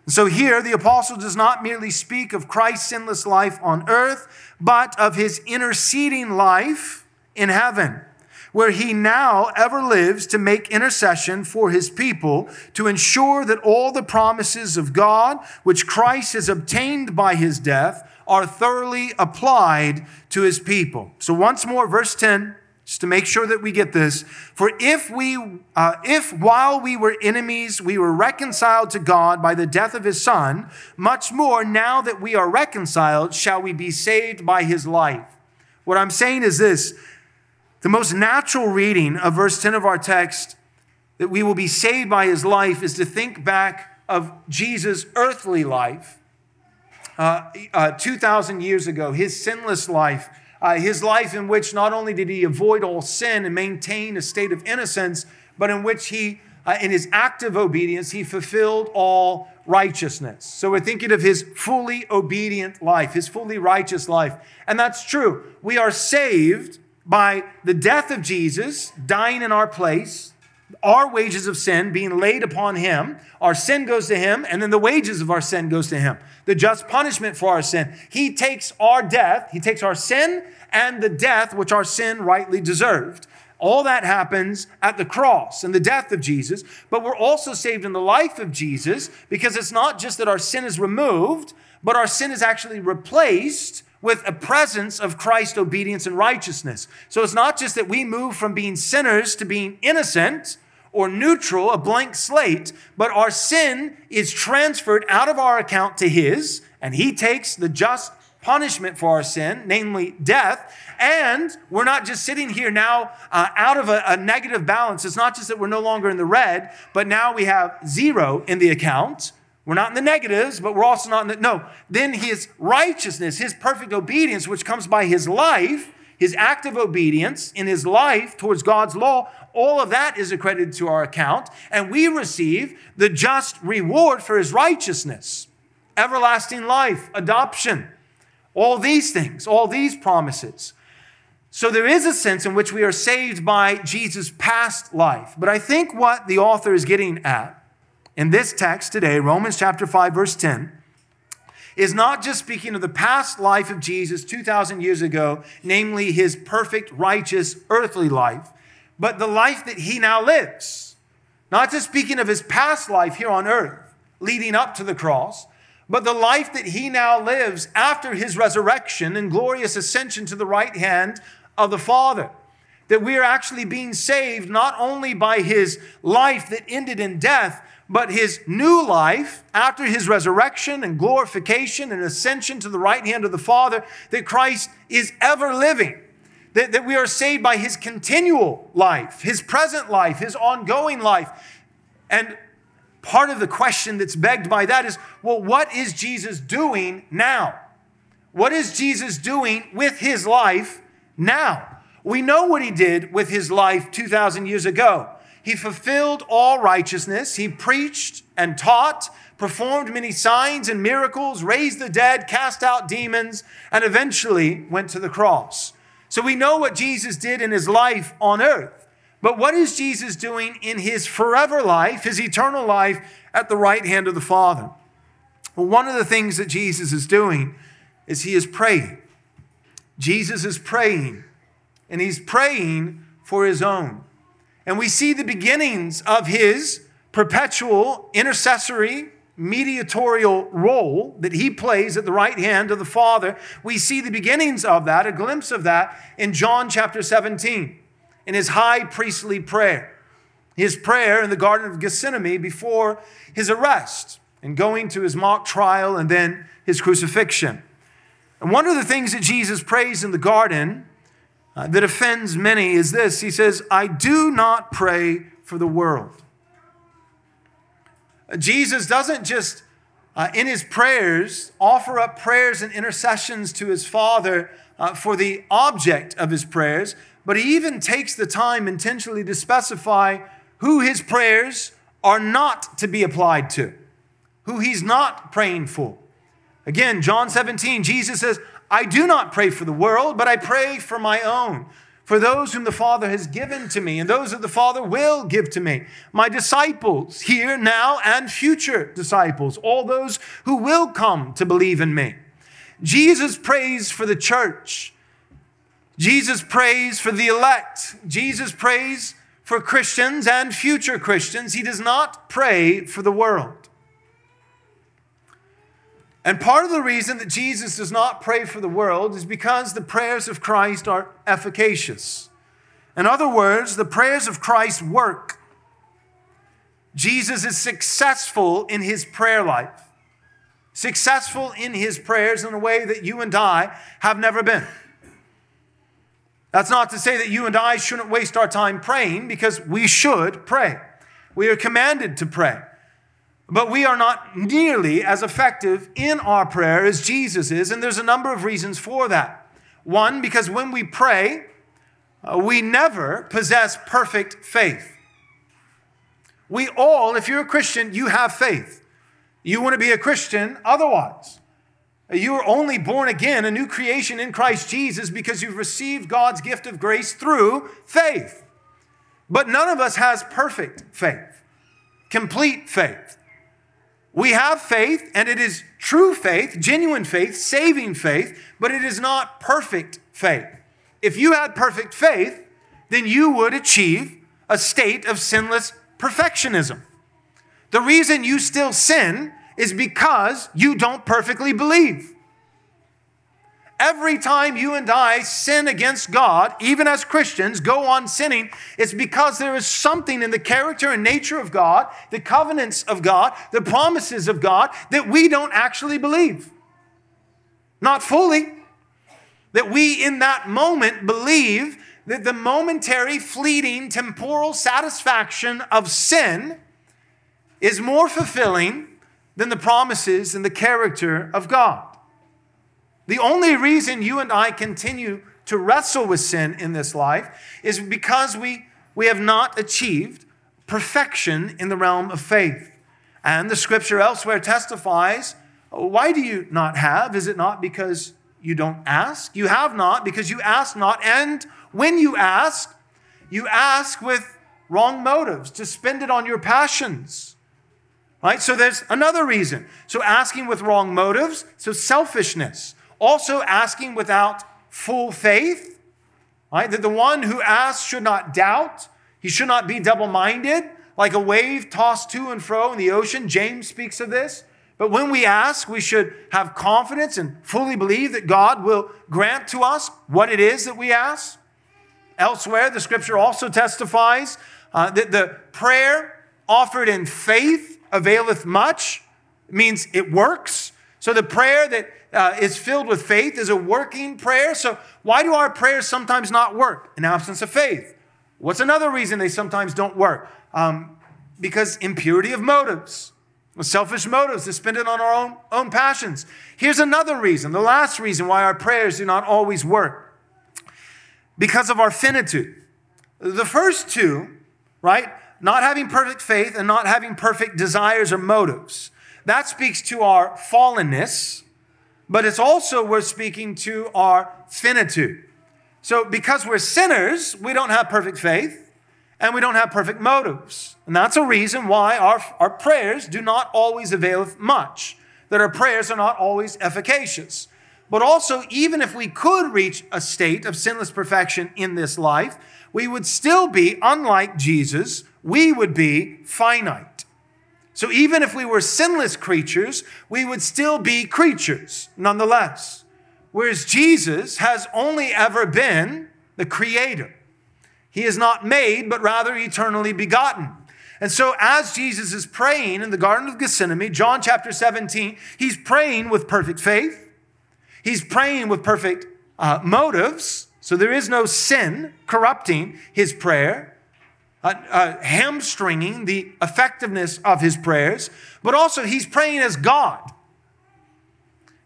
So here, the apostle does not merely speak of Christ's sinless life on earth, but of his interceding life in heaven, where he now ever lives to make intercession for his people to ensure that all the promises of God, which Christ has obtained by his death, are thoroughly applied to his people. So, once more, verse 10 just to make sure that we get this. For if we, uh, if while we were enemies, we were reconciled to God by the death of his son, much more now that we are reconciled, shall we be saved by his life. What I'm saying is this the most natural reading of verse 10 of our text, that we will be saved by his life, is to think back of Jesus' earthly life uh, uh, 2,000 years ago, his sinless life uh, his life in which not only did he avoid all sin and maintain a state of innocence, but in which he, uh, in his active obedience, he fulfilled all righteousness. So we're thinking of his fully obedient life, his fully righteous life. And that's true. We are saved by the death of Jesus, dying in our place, our wages of sin being laid upon him. Our sin goes to him, and then the wages of our sin goes to him. The just punishment for our sin. He takes our death, he takes our sin and the death which our sin rightly deserved. All that happens at the cross and the death of Jesus, but we're also saved in the life of Jesus because it's not just that our sin is removed, but our sin is actually replaced with a presence of Christ's obedience and righteousness. So it's not just that we move from being sinners to being innocent, or neutral, a blank slate, but our sin is transferred out of our account to His, and He takes the just punishment for our sin, namely death. And we're not just sitting here now uh, out of a, a negative balance. It's not just that we're no longer in the red, but now we have zero in the account. We're not in the negatives, but we're also not in the. No. Then his righteousness, his perfect obedience, which comes by his life, his active obedience in his life towards God's law, all of that is accredited to our account, and we receive the just reward for his righteousness everlasting life, adoption, all these things, all these promises. So there is a sense in which we are saved by Jesus' past life. But I think what the author is getting at in this text today, Romans chapter 5, verse 10, is not just speaking of the past life of Jesus 2,000 years ago, namely his perfect, righteous, earthly life, but the life that he now lives. Not just speaking of his past life here on earth, leading up to the cross, but the life that he now lives after his resurrection and glorious ascension to the right hand of the Father. That we are actually being saved not only by his life that ended in death, but his new life after his resurrection and glorification and ascension to the right hand of the Father, that Christ is ever living that, that we are saved by his continual life, his present life, his ongoing life. And part of the question that's begged by that is well, what is Jesus doing now? What is Jesus doing with his life now? We know what he did with his life 2,000 years ago. He fulfilled all righteousness, he preached and taught, performed many signs and miracles, raised the dead, cast out demons, and eventually went to the cross. So we know what Jesus did in his life on earth. But what is Jesus doing in his forever life, his eternal life at the right hand of the Father? Well, one of the things that Jesus is doing is he is praying. Jesus is praying, and he's praying for his own. And we see the beginnings of his perpetual intercessory mediatorial role that he plays at the right hand of the Father. We see the beginnings of that, a glimpse of that, in John chapter 17, in his high priestly prayer. His prayer in the Garden of Gethsemane before his arrest and going to his mock trial and then his crucifixion. And one of the things that Jesus prays in the garden uh, that offends many is this He says, I do not pray for the world Jesus doesn't just, uh, in his prayers, offer up prayers and intercessions to his Father uh, for the object of his prayers, but he even takes the time intentionally to specify who his prayers are not to be applied to, who he's not praying for. Again, John 17, Jesus says, I do not pray for the world, but I pray for my own for those whom the Father has given to me, and those that the Father will give to me. My disciples, here, now, and future disciples, all those who will come to believe in me. Jesus prays for the church. Jesus prays for the elect. Jesus prays for Christians and future Christians. He does not pray for the world. And part of the reason that Jesus does not pray for the world is because the prayers of Christ are efficacious. In other words, the prayers of Christ work. Jesus is successful in his prayer life, successful in his prayers in a way that you and I have never been. That's not to say that you and I shouldn't waste our time praying because we should pray. We are commanded to pray. But we are not nearly as effective in our prayer as Jesus is, and there's a number of reasons for that. One, because when we pray, uh, we never possess perfect faith. We all, if you're a Christian, you have faith. You want to be a Christian otherwise. You are only born again, a new creation in Christ Jesus, because you've received God's gift of grace through faith. But none of us has perfect faith, complete faith. We have faith, and it is true faith, genuine faith, saving faith, but it is not perfect faith. If you had perfect faith, then you would achieve a state of sinless perfectionism. The reason you still sin is because you don't perfectly believe. Every time you and I sin against God, even as Christians, go on sinning, it's because there is something in the character and nature of God, the covenants of God, the promises of God that we don't actually believe. Not fully. That we in that moment believe that the momentary, fleeting, temporal satisfaction of sin is more fulfilling than the promises and the character of God. The only reason you and I continue to wrestle with sin in this life is because we, we have not achieved perfection in the realm of faith. And the scripture elsewhere testifies why do you not have? Is it not because you don't ask? You have not because you ask not. And when you ask, you ask with wrong motives to spend it on your passions. Right? So there's another reason. So asking with wrong motives, so selfishness. Also asking without full faith. Right? That the one who asks should not doubt. He should not be double minded, like a wave tossed to and fro in the ocean. James speaks of this. But when we ask, we should have confidence and fully believe that God will grant to us what it is that we ask. Elsewhere, the scripture also testifies uh, that the prayer offered in faith availeth much, it means it works. So the prayer that uh, is filled with faith is a working prayer. So why do our prayers sometimes not work in absence of faith? What's another reason they sometimes don't work? Um, because impurity of motives, selfish motives to spend it on our own, own passions. Here's another reason, the last reason why our prayers do not always work because of our finitude. The first two, right? Not having perfect faith and not having perfect desires or motives. That speaks to our fallenness, but it's also we're speaking to our finitude. So because we're sinners, we don't have perfect faith and we don't have perfect motives. And that's a reason why our, our prayers do not always avail much, that our prayers are not always efficacious. But also, even if we could reach a state of sinless perfection in this life, we would still be, unlike Jesus, we would be finite. So even if we were sinless creatures, we would still be creatures nonetheless. Whereas Jesus has only ever been the creator. He is not made, but rather eternally begotten. And so, as Jesus is praying in the Garden of Gethsemane, John chapter 17, he's praying with perfect faith. He's praying with perfect uh, motives, so there is no sin corrupting his prayer, uh, uh, hamstringing the effectiveness of his prayers, but also he's praying as God.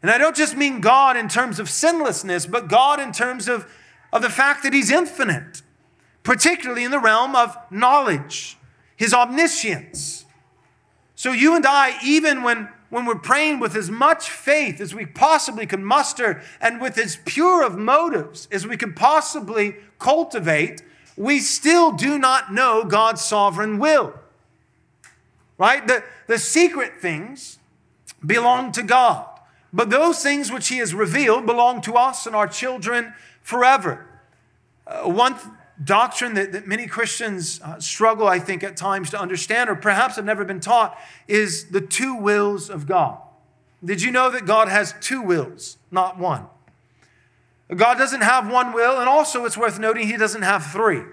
And I don't just mean God in terms of sinlessness, but God in terms of, of the fact that he's infinite, particularly in the realm of knowledge, his omniscience. So you and I, even when when we're praying with as much faith as we possibly can muster and with as pure of motives as we can possibly cultivate, we still do not know God's sovereign will. Right? The, the secret things belong to God, but those things which He has revealed belong to us and our children forever. Uh, one doctrine that, that many Christians uh, struggle, I think, at times to understand, or perhaps have never been taught, is the two wills of God. Did you know that God has two wills, not one? God doesn't have one will, and also it's worth noting he doesn't have three.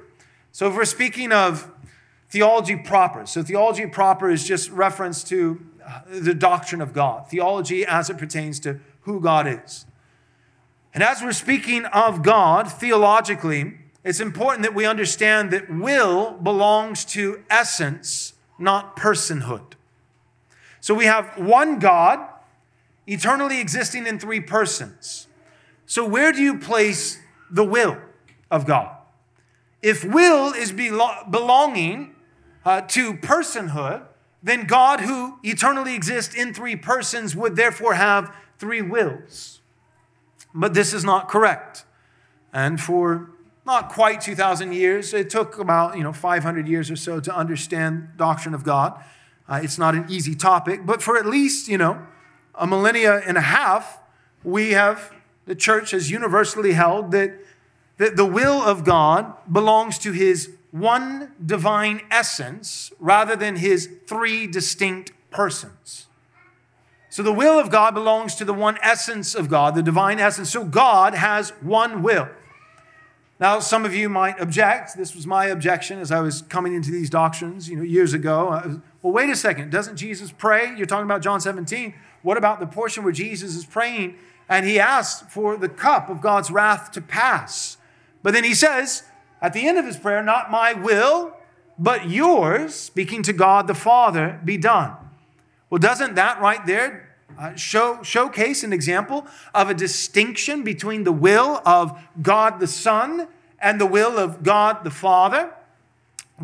So if we're speaking of theology proper, so theology proper is just reference to uh, the doctrine of God, theology as it pertains to who God is. And as we're speaking of God theologically, it's important that we understand that will belongs to essence, not personhood. So we have one God, eternally existing in three persons. So where do you place the will of God? If will is belonging uh, to personhood, then God, who eternally exists in three persons, would therefore have three wills. But this is not correct. And for not quite 2,000 years. It took about you know 500 years or so to understand doctrine of God. Uh, it's not an easy topic, but for at least you know a millennia and a half, we have the church has universally held that, that the will of God belongs to His one divine essence rather than His three distinct persons. So the will of God belongs to the one essence of God, the divine essence. So God has one will. Now, some of you might object. This was my objection as I was coming into these doctrines, you know, years ago. Was, well, wait a second. Doesn't Jesus pray? You're talking about John 17. What about the portion where Jesus is praying and he asks for the cup of God's wrath to pass? But then he says at the end of his prayer, Not my will, but yours, speaking to God the Father, be done. Well, doesn't that right there uh, show, showcase an example of a distinction between the will of God the Son and the will of God the Father?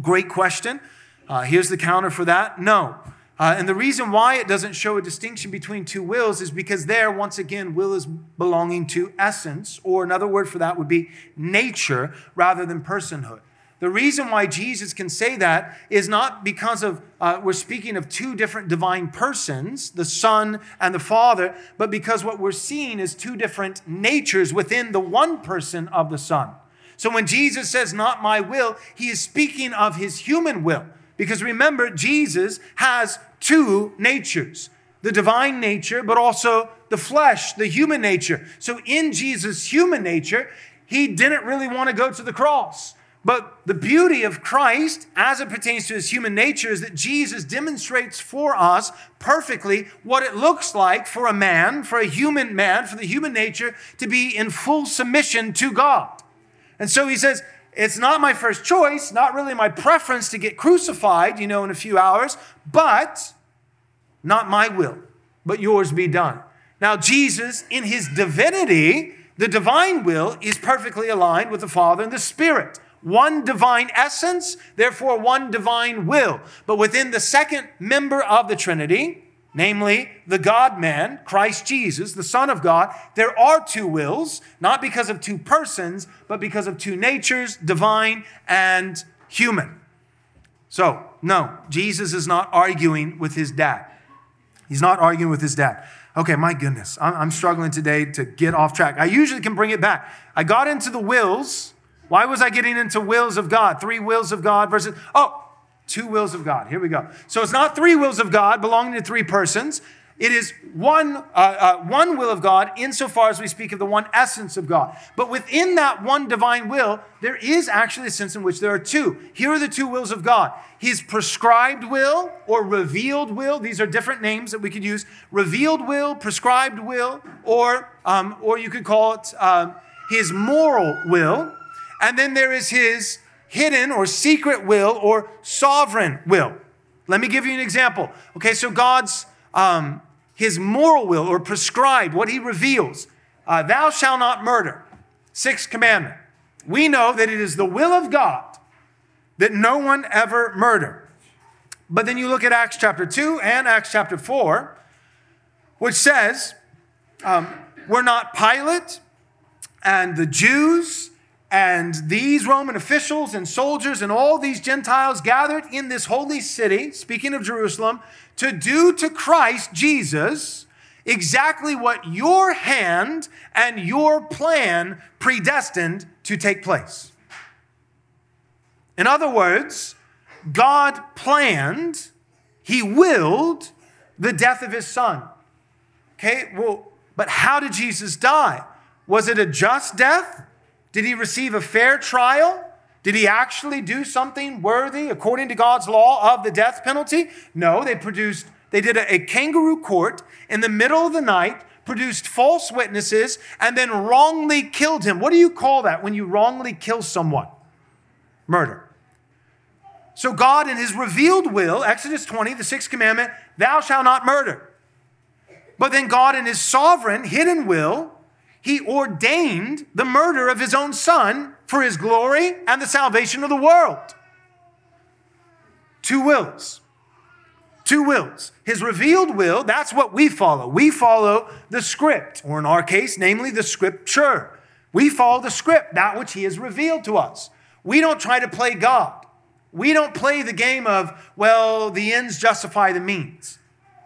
Great question. Uh, here's the counter for that no. Uh, and the reason why it doesn't show a distinction between two wills is because there, once again, will is belonging to essence, or another word for that would be nature rather than personhood. The reason why Jesus can say that is not because of, uh, we're speaking of two different divine persons, the Son and the Father, but because what we're seeing is two different natures within the one person of the Son. So when Jesus says, Not my will, he is speaking of his human will. Because remember, Jesus has two natures the divine nature, but also the flesh, the human nature. So in Jesus' human nature, he didn't really want to go to the cross. But the beauty of Christ, as it pertains to his human nature, is that Jesus demonstrates for us perfectly what it looks like for a man, for a human man, for the human nature to be in full submission to God. And so he says, It's not my first choice, not really my preference to get crucified, you know, in a few hours, but not my will, but yours be done. Now, Jesus, in his divinity, the divine will is perfectly aligned with the Father and the Spirit one divine essence, therefore one divine will. But within the second member of the Trinity, namely the God man, Christ Jesus, the Son of God, there are two wills, not because of two persons, but because of two natures, divine and human. So, no, Jesus is not arguing with his dad. He's not arguing with his dad. Okay, my goodness, I'm struggling today to get off track. I usually can bring it back. I got into the wills why was I getting into wills of God? Three wills of God versus, oh, two wills of God. Here we go. So it's not three wills of God belonging to three persons. It is one, uh, uh, one will of God insofar as we speak of the one essence of God. But within that one divine will, there is actually a sense in which there are two. Here are the two wills of God His prescribed will or revealed will. These are different names that we could use revealed will, prescribed will, or, um, or you could call it um, His moral will. And then there is his hidden or secret will or sovereign will. Let me give you an example. Okay, so God's, um, his moral will or prescribed, what he reveals, uh, thou shalt not murder, sixth commandment. We know that it is the will of God that no one ever murder. But then you look at Acts chapter 2 and Acts chapter 4, which says, um, we're not Pilate and the Jews and these Roman officials and soldiers and all these Gentiles gathered in this holy city, speaking of Jerusalem, to do to Christ Jesus exactly what your hand and your plan predestined to take place. In other words, God planned, He willed the death of His Son. Okay, well, but how did Jesus die? Was it a just death? Did he receive a fair trial? Did he actually do something worthy according to God's law of the death penalty? No, they produced, they did a, a, kangaroo court in the middle of the night, produced false witnesses, and then wrongly killed him. What do you call that when you wrongly kill someone? Murder. So, God, in his revealed will, Exodus 20, the sixth commandment, thou shalt not murder. But then God, in his sovereign, hidden will, he ordained the murder of his own son for his glory and the salvation of the world. Two wills. Two wills. His revealed will, that's what we follow. We follow the script, or in our case, namely the scripture. We follow the script, that which He has revealed to us. We don't try to play God. We don't play the game of, well, the ends justify the means.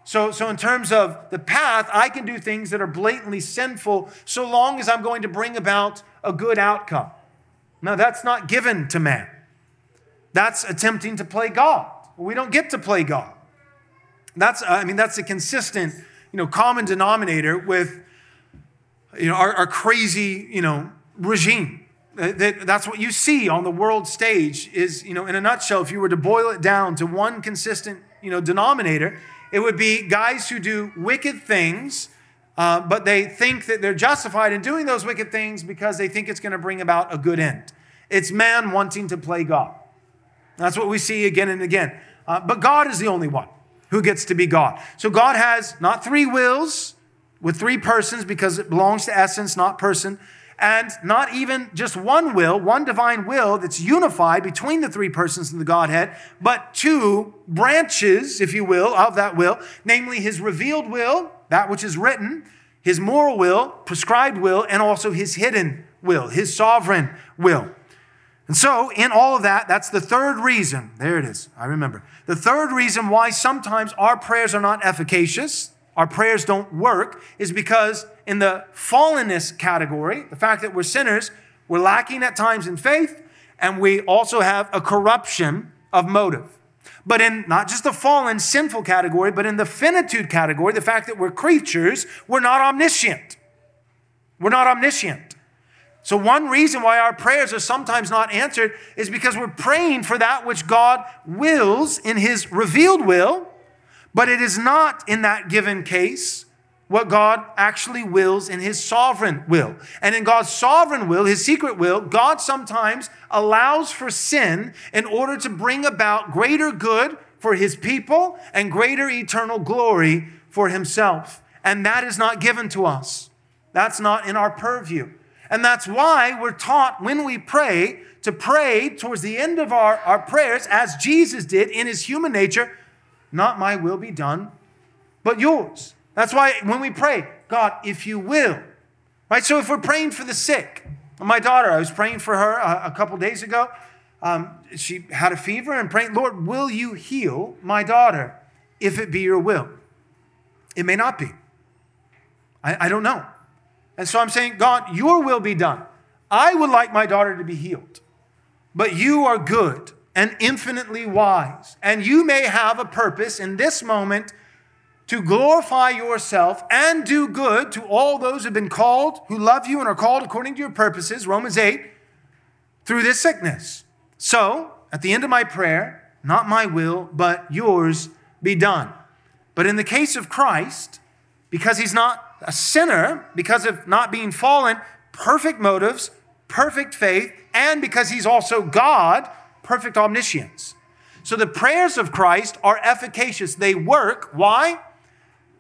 So, so in terms of the path, I can do things that are blatantly sinful so long as I'm going to bring about a good outcome. Now, that's not given to man. That's attempting to play God. We don't get to play God. That's, I mean, that's a consistent, you know, common denominator with, you know, our, our crazy, you know, regime. That, that's what you see on the world stage is, you know, in a nutshell, if you were to boil it down to one consistent, you know, denominator, it would be guys who do wicked things, uh, but they think that they're justified in doing those wicked things because they think it's going to bring about a good end. It's man wanting to play God. That's what we see again and again. Uh, but God is the only one who gets to be God. So God has not three wills with three persons because it belongs to essence, not person and not even just one will, one divine will that's unified between the three persons in the Godhead, but two branches, if you will, of that will, namely his revealed will, that which is written, his moral will, prescribed will, and also his hidden will, his sovereign will. And so, in all of that, that's the third reason. There it is. I remember. The third reason why sometimes our prayers are not efficacious, our prayers don't work, is because in the fallenness category, the fact that we're sinners, we're lacking at times in faith, and we also have a corruption of motive. But in not just the fallen, sinful category, but in the finitude category, the fact that we're creatures, we're not omniscient. We're not omniscient. So, one reason why our prayers are sometimes not answered is because we're praying for that which God wills in His revealed will, but it is not in that given case what God actually wills in his sovereign will. And in God's sovereign will, his secret will, God sometimes allows for sin in order to bring about greater good for his people and greater eternal glory for himself. And that is not given to us. That's not in our purview. And that's why we're taught when we pray to pray towards the end of our, our prayers, as Jesus did in his human nature, not my will be done, but yours. That's why when we pray, God, if you will, right? So if we're praying for the sick, my daughter, I was praying for her a, a couple days ago. Um, she had a fever and praying, Lord, will you heal my daughter if it be your will? It may not be. I, I don't know. And so I'm saying, God, your will be done. I would like my daughter to be healed, but you are good and infinitely wise, and you may have a purpose in this moment to glorify yourself and do good to all those who have been called, who love you and are called according to your purposes, Romans 8, through this sickness. So, at the end of my prayer, not my will, but yours be done. But in the case of Christ, because he's not a sinner, because of not being fallen, perfect motives, perfect faith, and because he's also God, perfect omniscience. So the prayers of Christ are efficacious. They work. Why?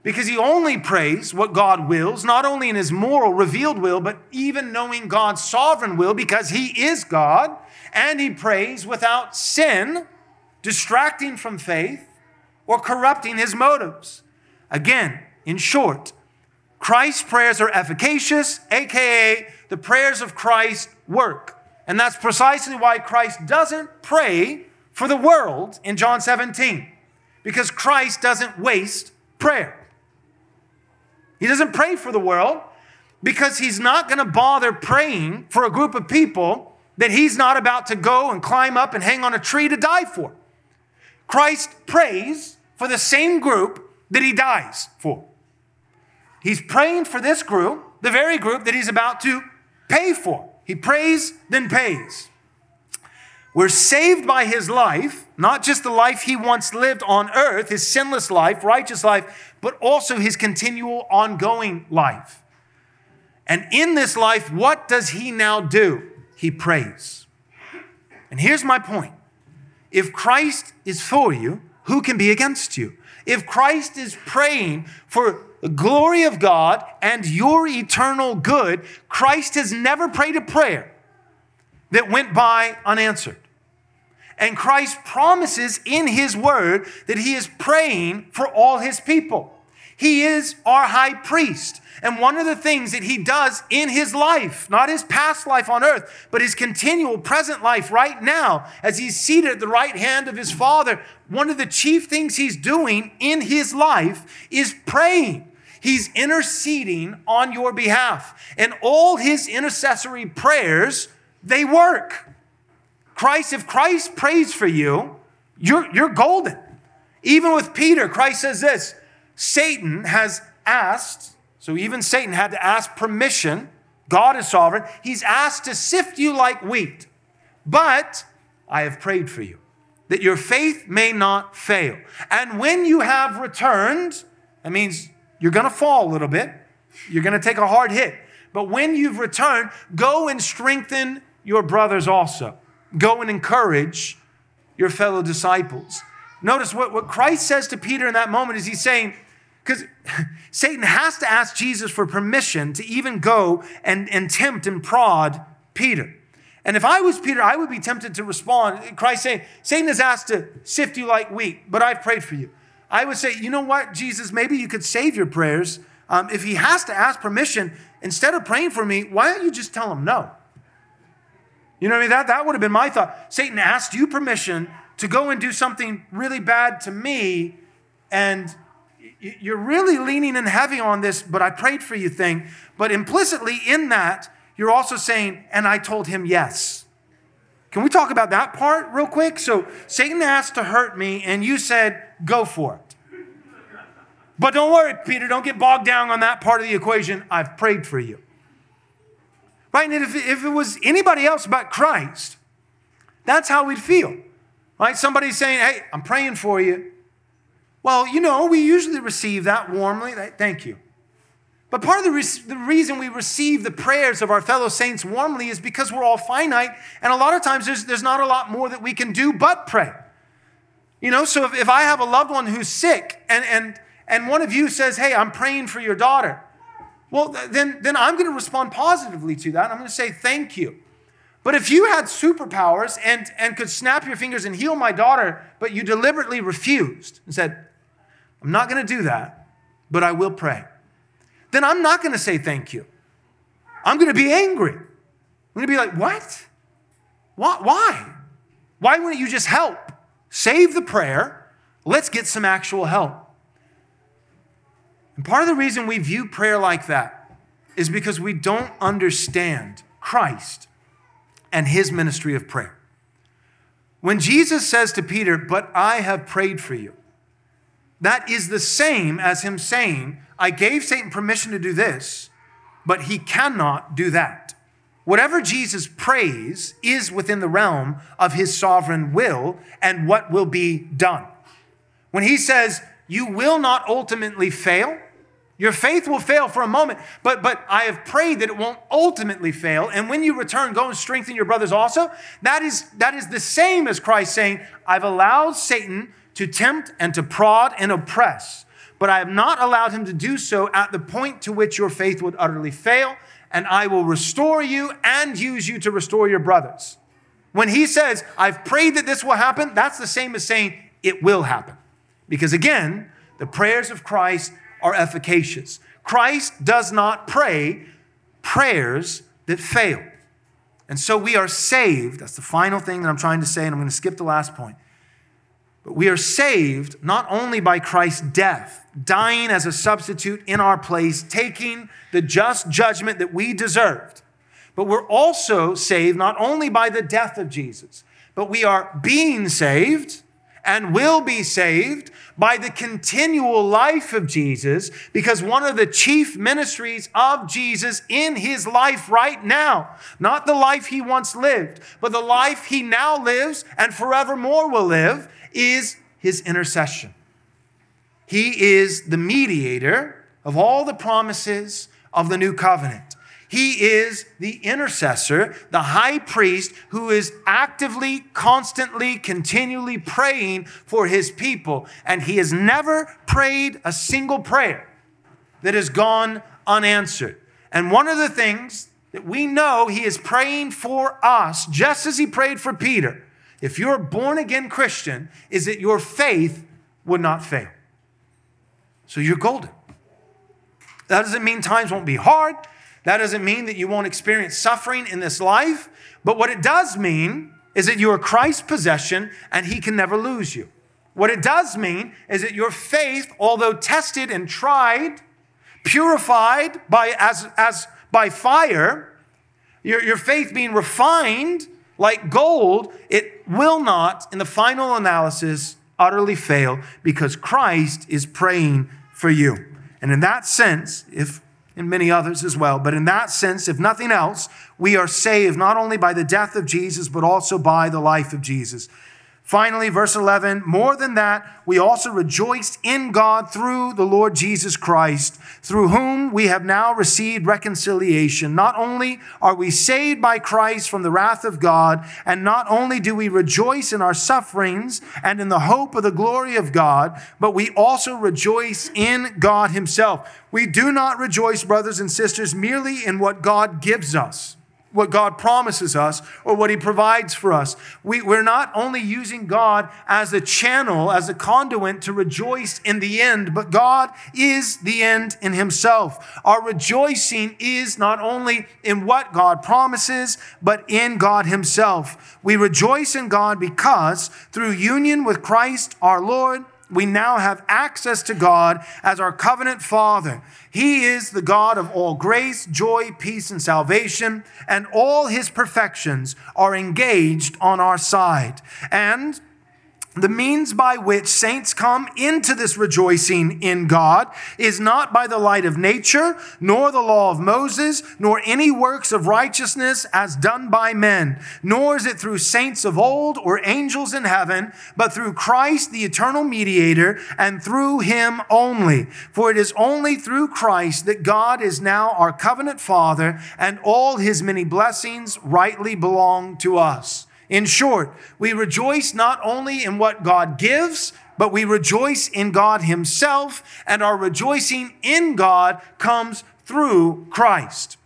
Because he only prays what God wills, not only in his moral revealed will, but even knowing God's sovereign will because he is God, and he prays without sin, distracting from faith, or corrupting his motives. Again, in short, Christ's prayers are efficacious, aka the prayers of Christ work. And that's precisely why Christ doesn't pray for the world in John 17, because Christ doesn't waste prayer. He doesn't pray for the world because he's not going to bother praying for a group of people that he's not about to go and climb up and hang on a tree to die for. Christ prays for the same group that he dies for. He's praying for this group, the very group that he's about to pay for. He prays, then pays. We're saved by his life, not just the life he once lived on earth, his sinless life, righteous life, but also his continual ongoing life. And in this life, what does he now do? He prays. And here's my point if Christ is for you, who can be against you? If Christ is praying for the glory of God and your eternal good, Christ has never prayed a prayer that went by unanswered. And Christ promises in his word that he is praying for all his people. He is our high priest. And one of the things that he does in his life, not his past life on earth, but his continual present life right now, as he's seated at the right hand of his Father, one of the chief things he's doing in his life is praying. He's interceding on your behalf. And all his intercessory prayers, they work. Christ, if Christ prays for you, you're, you're golden. Even with Peter, Christ says this Satan has asked, so even Satan had to ask permission. God is sovereign. He's asked to sift you like wheat. But I have prayed for you that your faith may not fail. And when you have returned, that means you're going to fall a little bit, you're going to take a hard hit. But when you've returned, go and strengthen your brothers also. Go and encourage your fellow disciples. Notice what, what Christ says to Peter in that moment is he's saying, because Satan has to ask Jesus for permission to even go and, and tempt and prod Peter. And if I was Peter, I would be tempted to respond. Christ saying, Satan has asked to sift you like wheat, but I've prayed for you. I would say, you know what, Jesus, maybe you could save your prayers. Um, if he has to ask permission, instead of praying for me, why don't you just tell him no? You know what I mean? That, that would have been my thought. Satan asked you permission to go and do something really bad to me, and you're really leaning in heavy on this, but I prayed for you thing. But implicitly in that, you're also saying, and I told him yes. Can we talk about that part real quick? So Satan asked to hurt me, and you said, go for it. But don't worry, Peter, don't get bogged down on that part of the equation. I've prayed for you. Right? And if, if it was anybody else but Christ, that's how we'd feel. Right? Somebody saying, hey, I'm praying for you. Well, you know, we usually receive that warmly. Thank you. But part of the, re- the, reason we receive the prayers of our fellow saints warmly is because we're all finite, and a lot of times there's, there's not a lot more that we can do but pray. You know, so if, if I have a loved one who's sick and, and, and one of you says, Hey, I'm praying for your daughter, well, then, then I'm going to respond positively to that. I'm going to say, Thank you. But if you had superpowers and, and could snap your fingers and heal my daughter, but you deliberately refused and said, I'm not going to do that, but I will pray, then I'm not going to say thank you. I'm going to be angry. I'm going to be like, What? Why? Why wouldn't you just help? Save the prayer. Let's get some actual help. And part of the reason we view prayer like that is because we don't understand Christ and his ministry of prayer. When Jesus says to Peter, But I have prayed for you, that is the same as him saying, I gave Satan permission to do this, but he cannot do that. Whatever Jesus prays is within the realm of his sovereign will and what will be done. When he says, You will not ultimately fail, your faith will fail for a moment, but, but I have prayed that it won't ultimately fail. And when you return, go and strengthen your brothers also. That is, that is the same as Christ saying, I've allowed Satan to tempt and to prod and oppress, but I have not allowed him to do so at the point to which your faith would utterly fail and I will restore you and use you to restore your brothers. When he says, I've prayed that this will happen, that's the same as saying it will happen. Because again, the prayers of Christ are efficacious. Christ does not pray prayers that fail. And so we are saved. That's the final thing that I'm trying to say, and I'm going to skip the last point. But we are saved not only by Christ's death, dying as a substitute in our place, taking the just judgment that we deserved, but we're also saved not only by the death of Jesus, but we are being saved and will be saved by the continual life of Jesus, because one of the chief ministries of Jesus in his life right now, not the life he once lived, but the life he now lives and forevermore will live, is his intercession. He is the mediator of all the promises of the new covenant. He is the intercessor, the high priest who is actively, constantly, continually praying for his people. And he has never prayed a single prayer that has gone unanswered. And one of the things that we know he is praying for us, just as he prayed for Peter, if you're a born again Christian, is that your faith would not fail. So you're golden. That doesn't mean times won't be hard. That doesn't mean that you won't experience suffering in this life. But what it does mean is that you are Christ's possession and he can never lose you. What it does mean is that your faith, although tested and tried, purified by, as, as by fire, your, your faith being refined like gold, it will not, in the final analysis, utterly fail because Christ is praying for you. And in that sense, if in many others as well, but in that sense, if nothing else, we are saved not only by the death of Jesus, but also by the life of Jesus. Finally, verse 11, more than that, we also rejoice in God through the Lord Jesus Christ, through whom we have now received reconciliation. Not only are we saved by Christ from the wrath of God, and not only do we rejoice in our sufferings and in the hope of the glory of God, but we also rejoice in God Himself. We do not rejoice, brothers and sisters, merely in what God gives us what God promises us or what He provides for us. We, we're not only using God as a channel, as a conduit to rejoice in the end, but God is the end in Himself. Our rejoicing is not only in what God promises, but in God Himself. We rejoice in God because through union with Christ our Lord, we now have access to God as our covenant Father. He is the God of all grace, joy, peace, and salvation, and all his perfections are engaged on our side. And the means by which saints come into this rejoicing in God is not by the light of nature, nor the law of Moses, nor any works of righteousness as done by men, nor is it through saints of old or angels in heaven, but through Christ, the eternal mediator, and through him only. For it is only through Christ that God is now our covenant father, and all his many blessings rightly belong to us. In short, we rejoice not only in what God gives, but we rejoice in God Himself, and our rejoicing in God comes through Christ.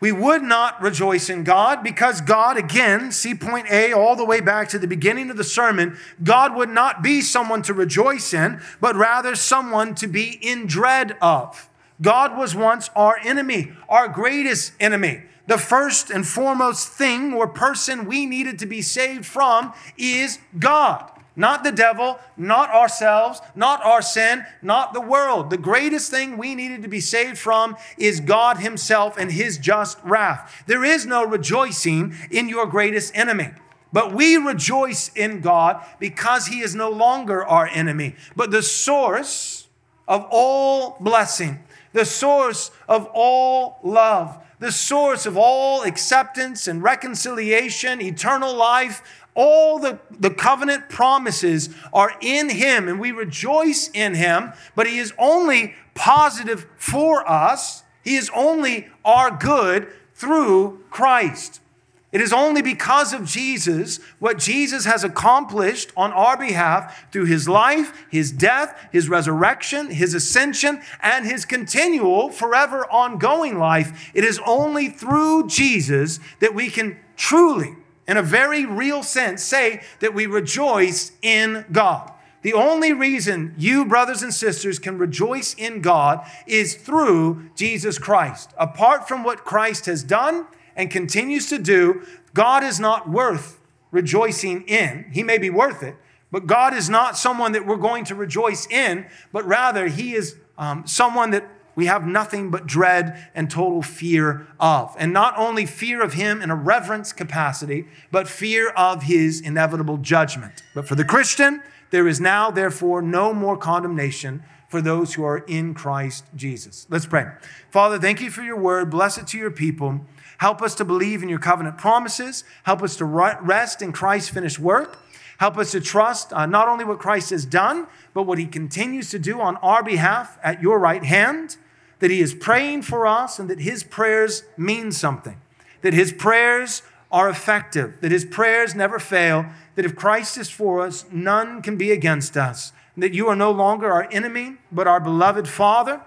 We would not rejoice in God because God, again, see point A all the way back to the beginning of the sermon, God would not be someone to rejoice in, but rather someone to be in dread of. God was once our enemy, our greatest enemy the first and foremost thing or person we needed to be saved from is God. Not the devil, not ourselves, not our sin, not the world. The greatest thing we needed to be saved from is God Himself and His just wrath. There is no rejoicing in your greatest enemy. But we rejoice in God because He is no longer our enemy, but the source of all blessing, the source of all love, the source of all acceptance and reconciliation, eternal life. All the, the covenant promises are in Him, and we rejoice in Him, but He is only positive for us. He is only our good through Christ. It is only because of Jesus, what Jesus has accomplished on our behalf through his life, his death, his resurrection, his ascension, and his continual, forever ongoing life. It is only through Jesus that we can truly, in a very real sense, say that we rejoice in God. The only reason you, brothers and sisters, can rejoice in God is through Jesus Christ. Apart from what Christ has done, and continues to do, God is not worth rejoicing in. He may be worth it, but God is not someone that we're going to rejoice in, but rather, He is um, someone that we have nothing but dread and total fear of. And not only fear of Him in a reverence capacity, but fear of His inevitable judgment. But for the Christian, there is now, therefore, no more condemnation for those who are in Christ Jesus. Let's pray. Father, thank you for your word. Bless it to your people. Help us to believe in your covenant promises. Help us to rest in Christ's finished work. Help us to trust uh, not only what Christ has done, but what he continues to do on our behalf at your right hand, that he is praying for us and that his prayers mean something, that his prayers are effective, that his prayers never fail, that if Christ is for us, none can be against us, that you are no longer our enemy, but our beloved Father.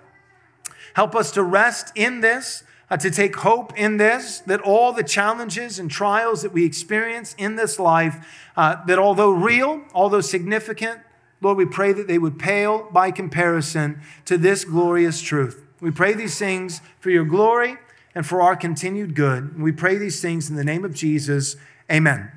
Help us to rest in this uh, to take hope in this, that all the challenges and trials that we experience in this life, uh, that although real, although significant, Lord, we pray that they would pale by comparison to this glorious truth We pray these things for your glory and for our continued good. We pray these things in the name of Jesus. Amen.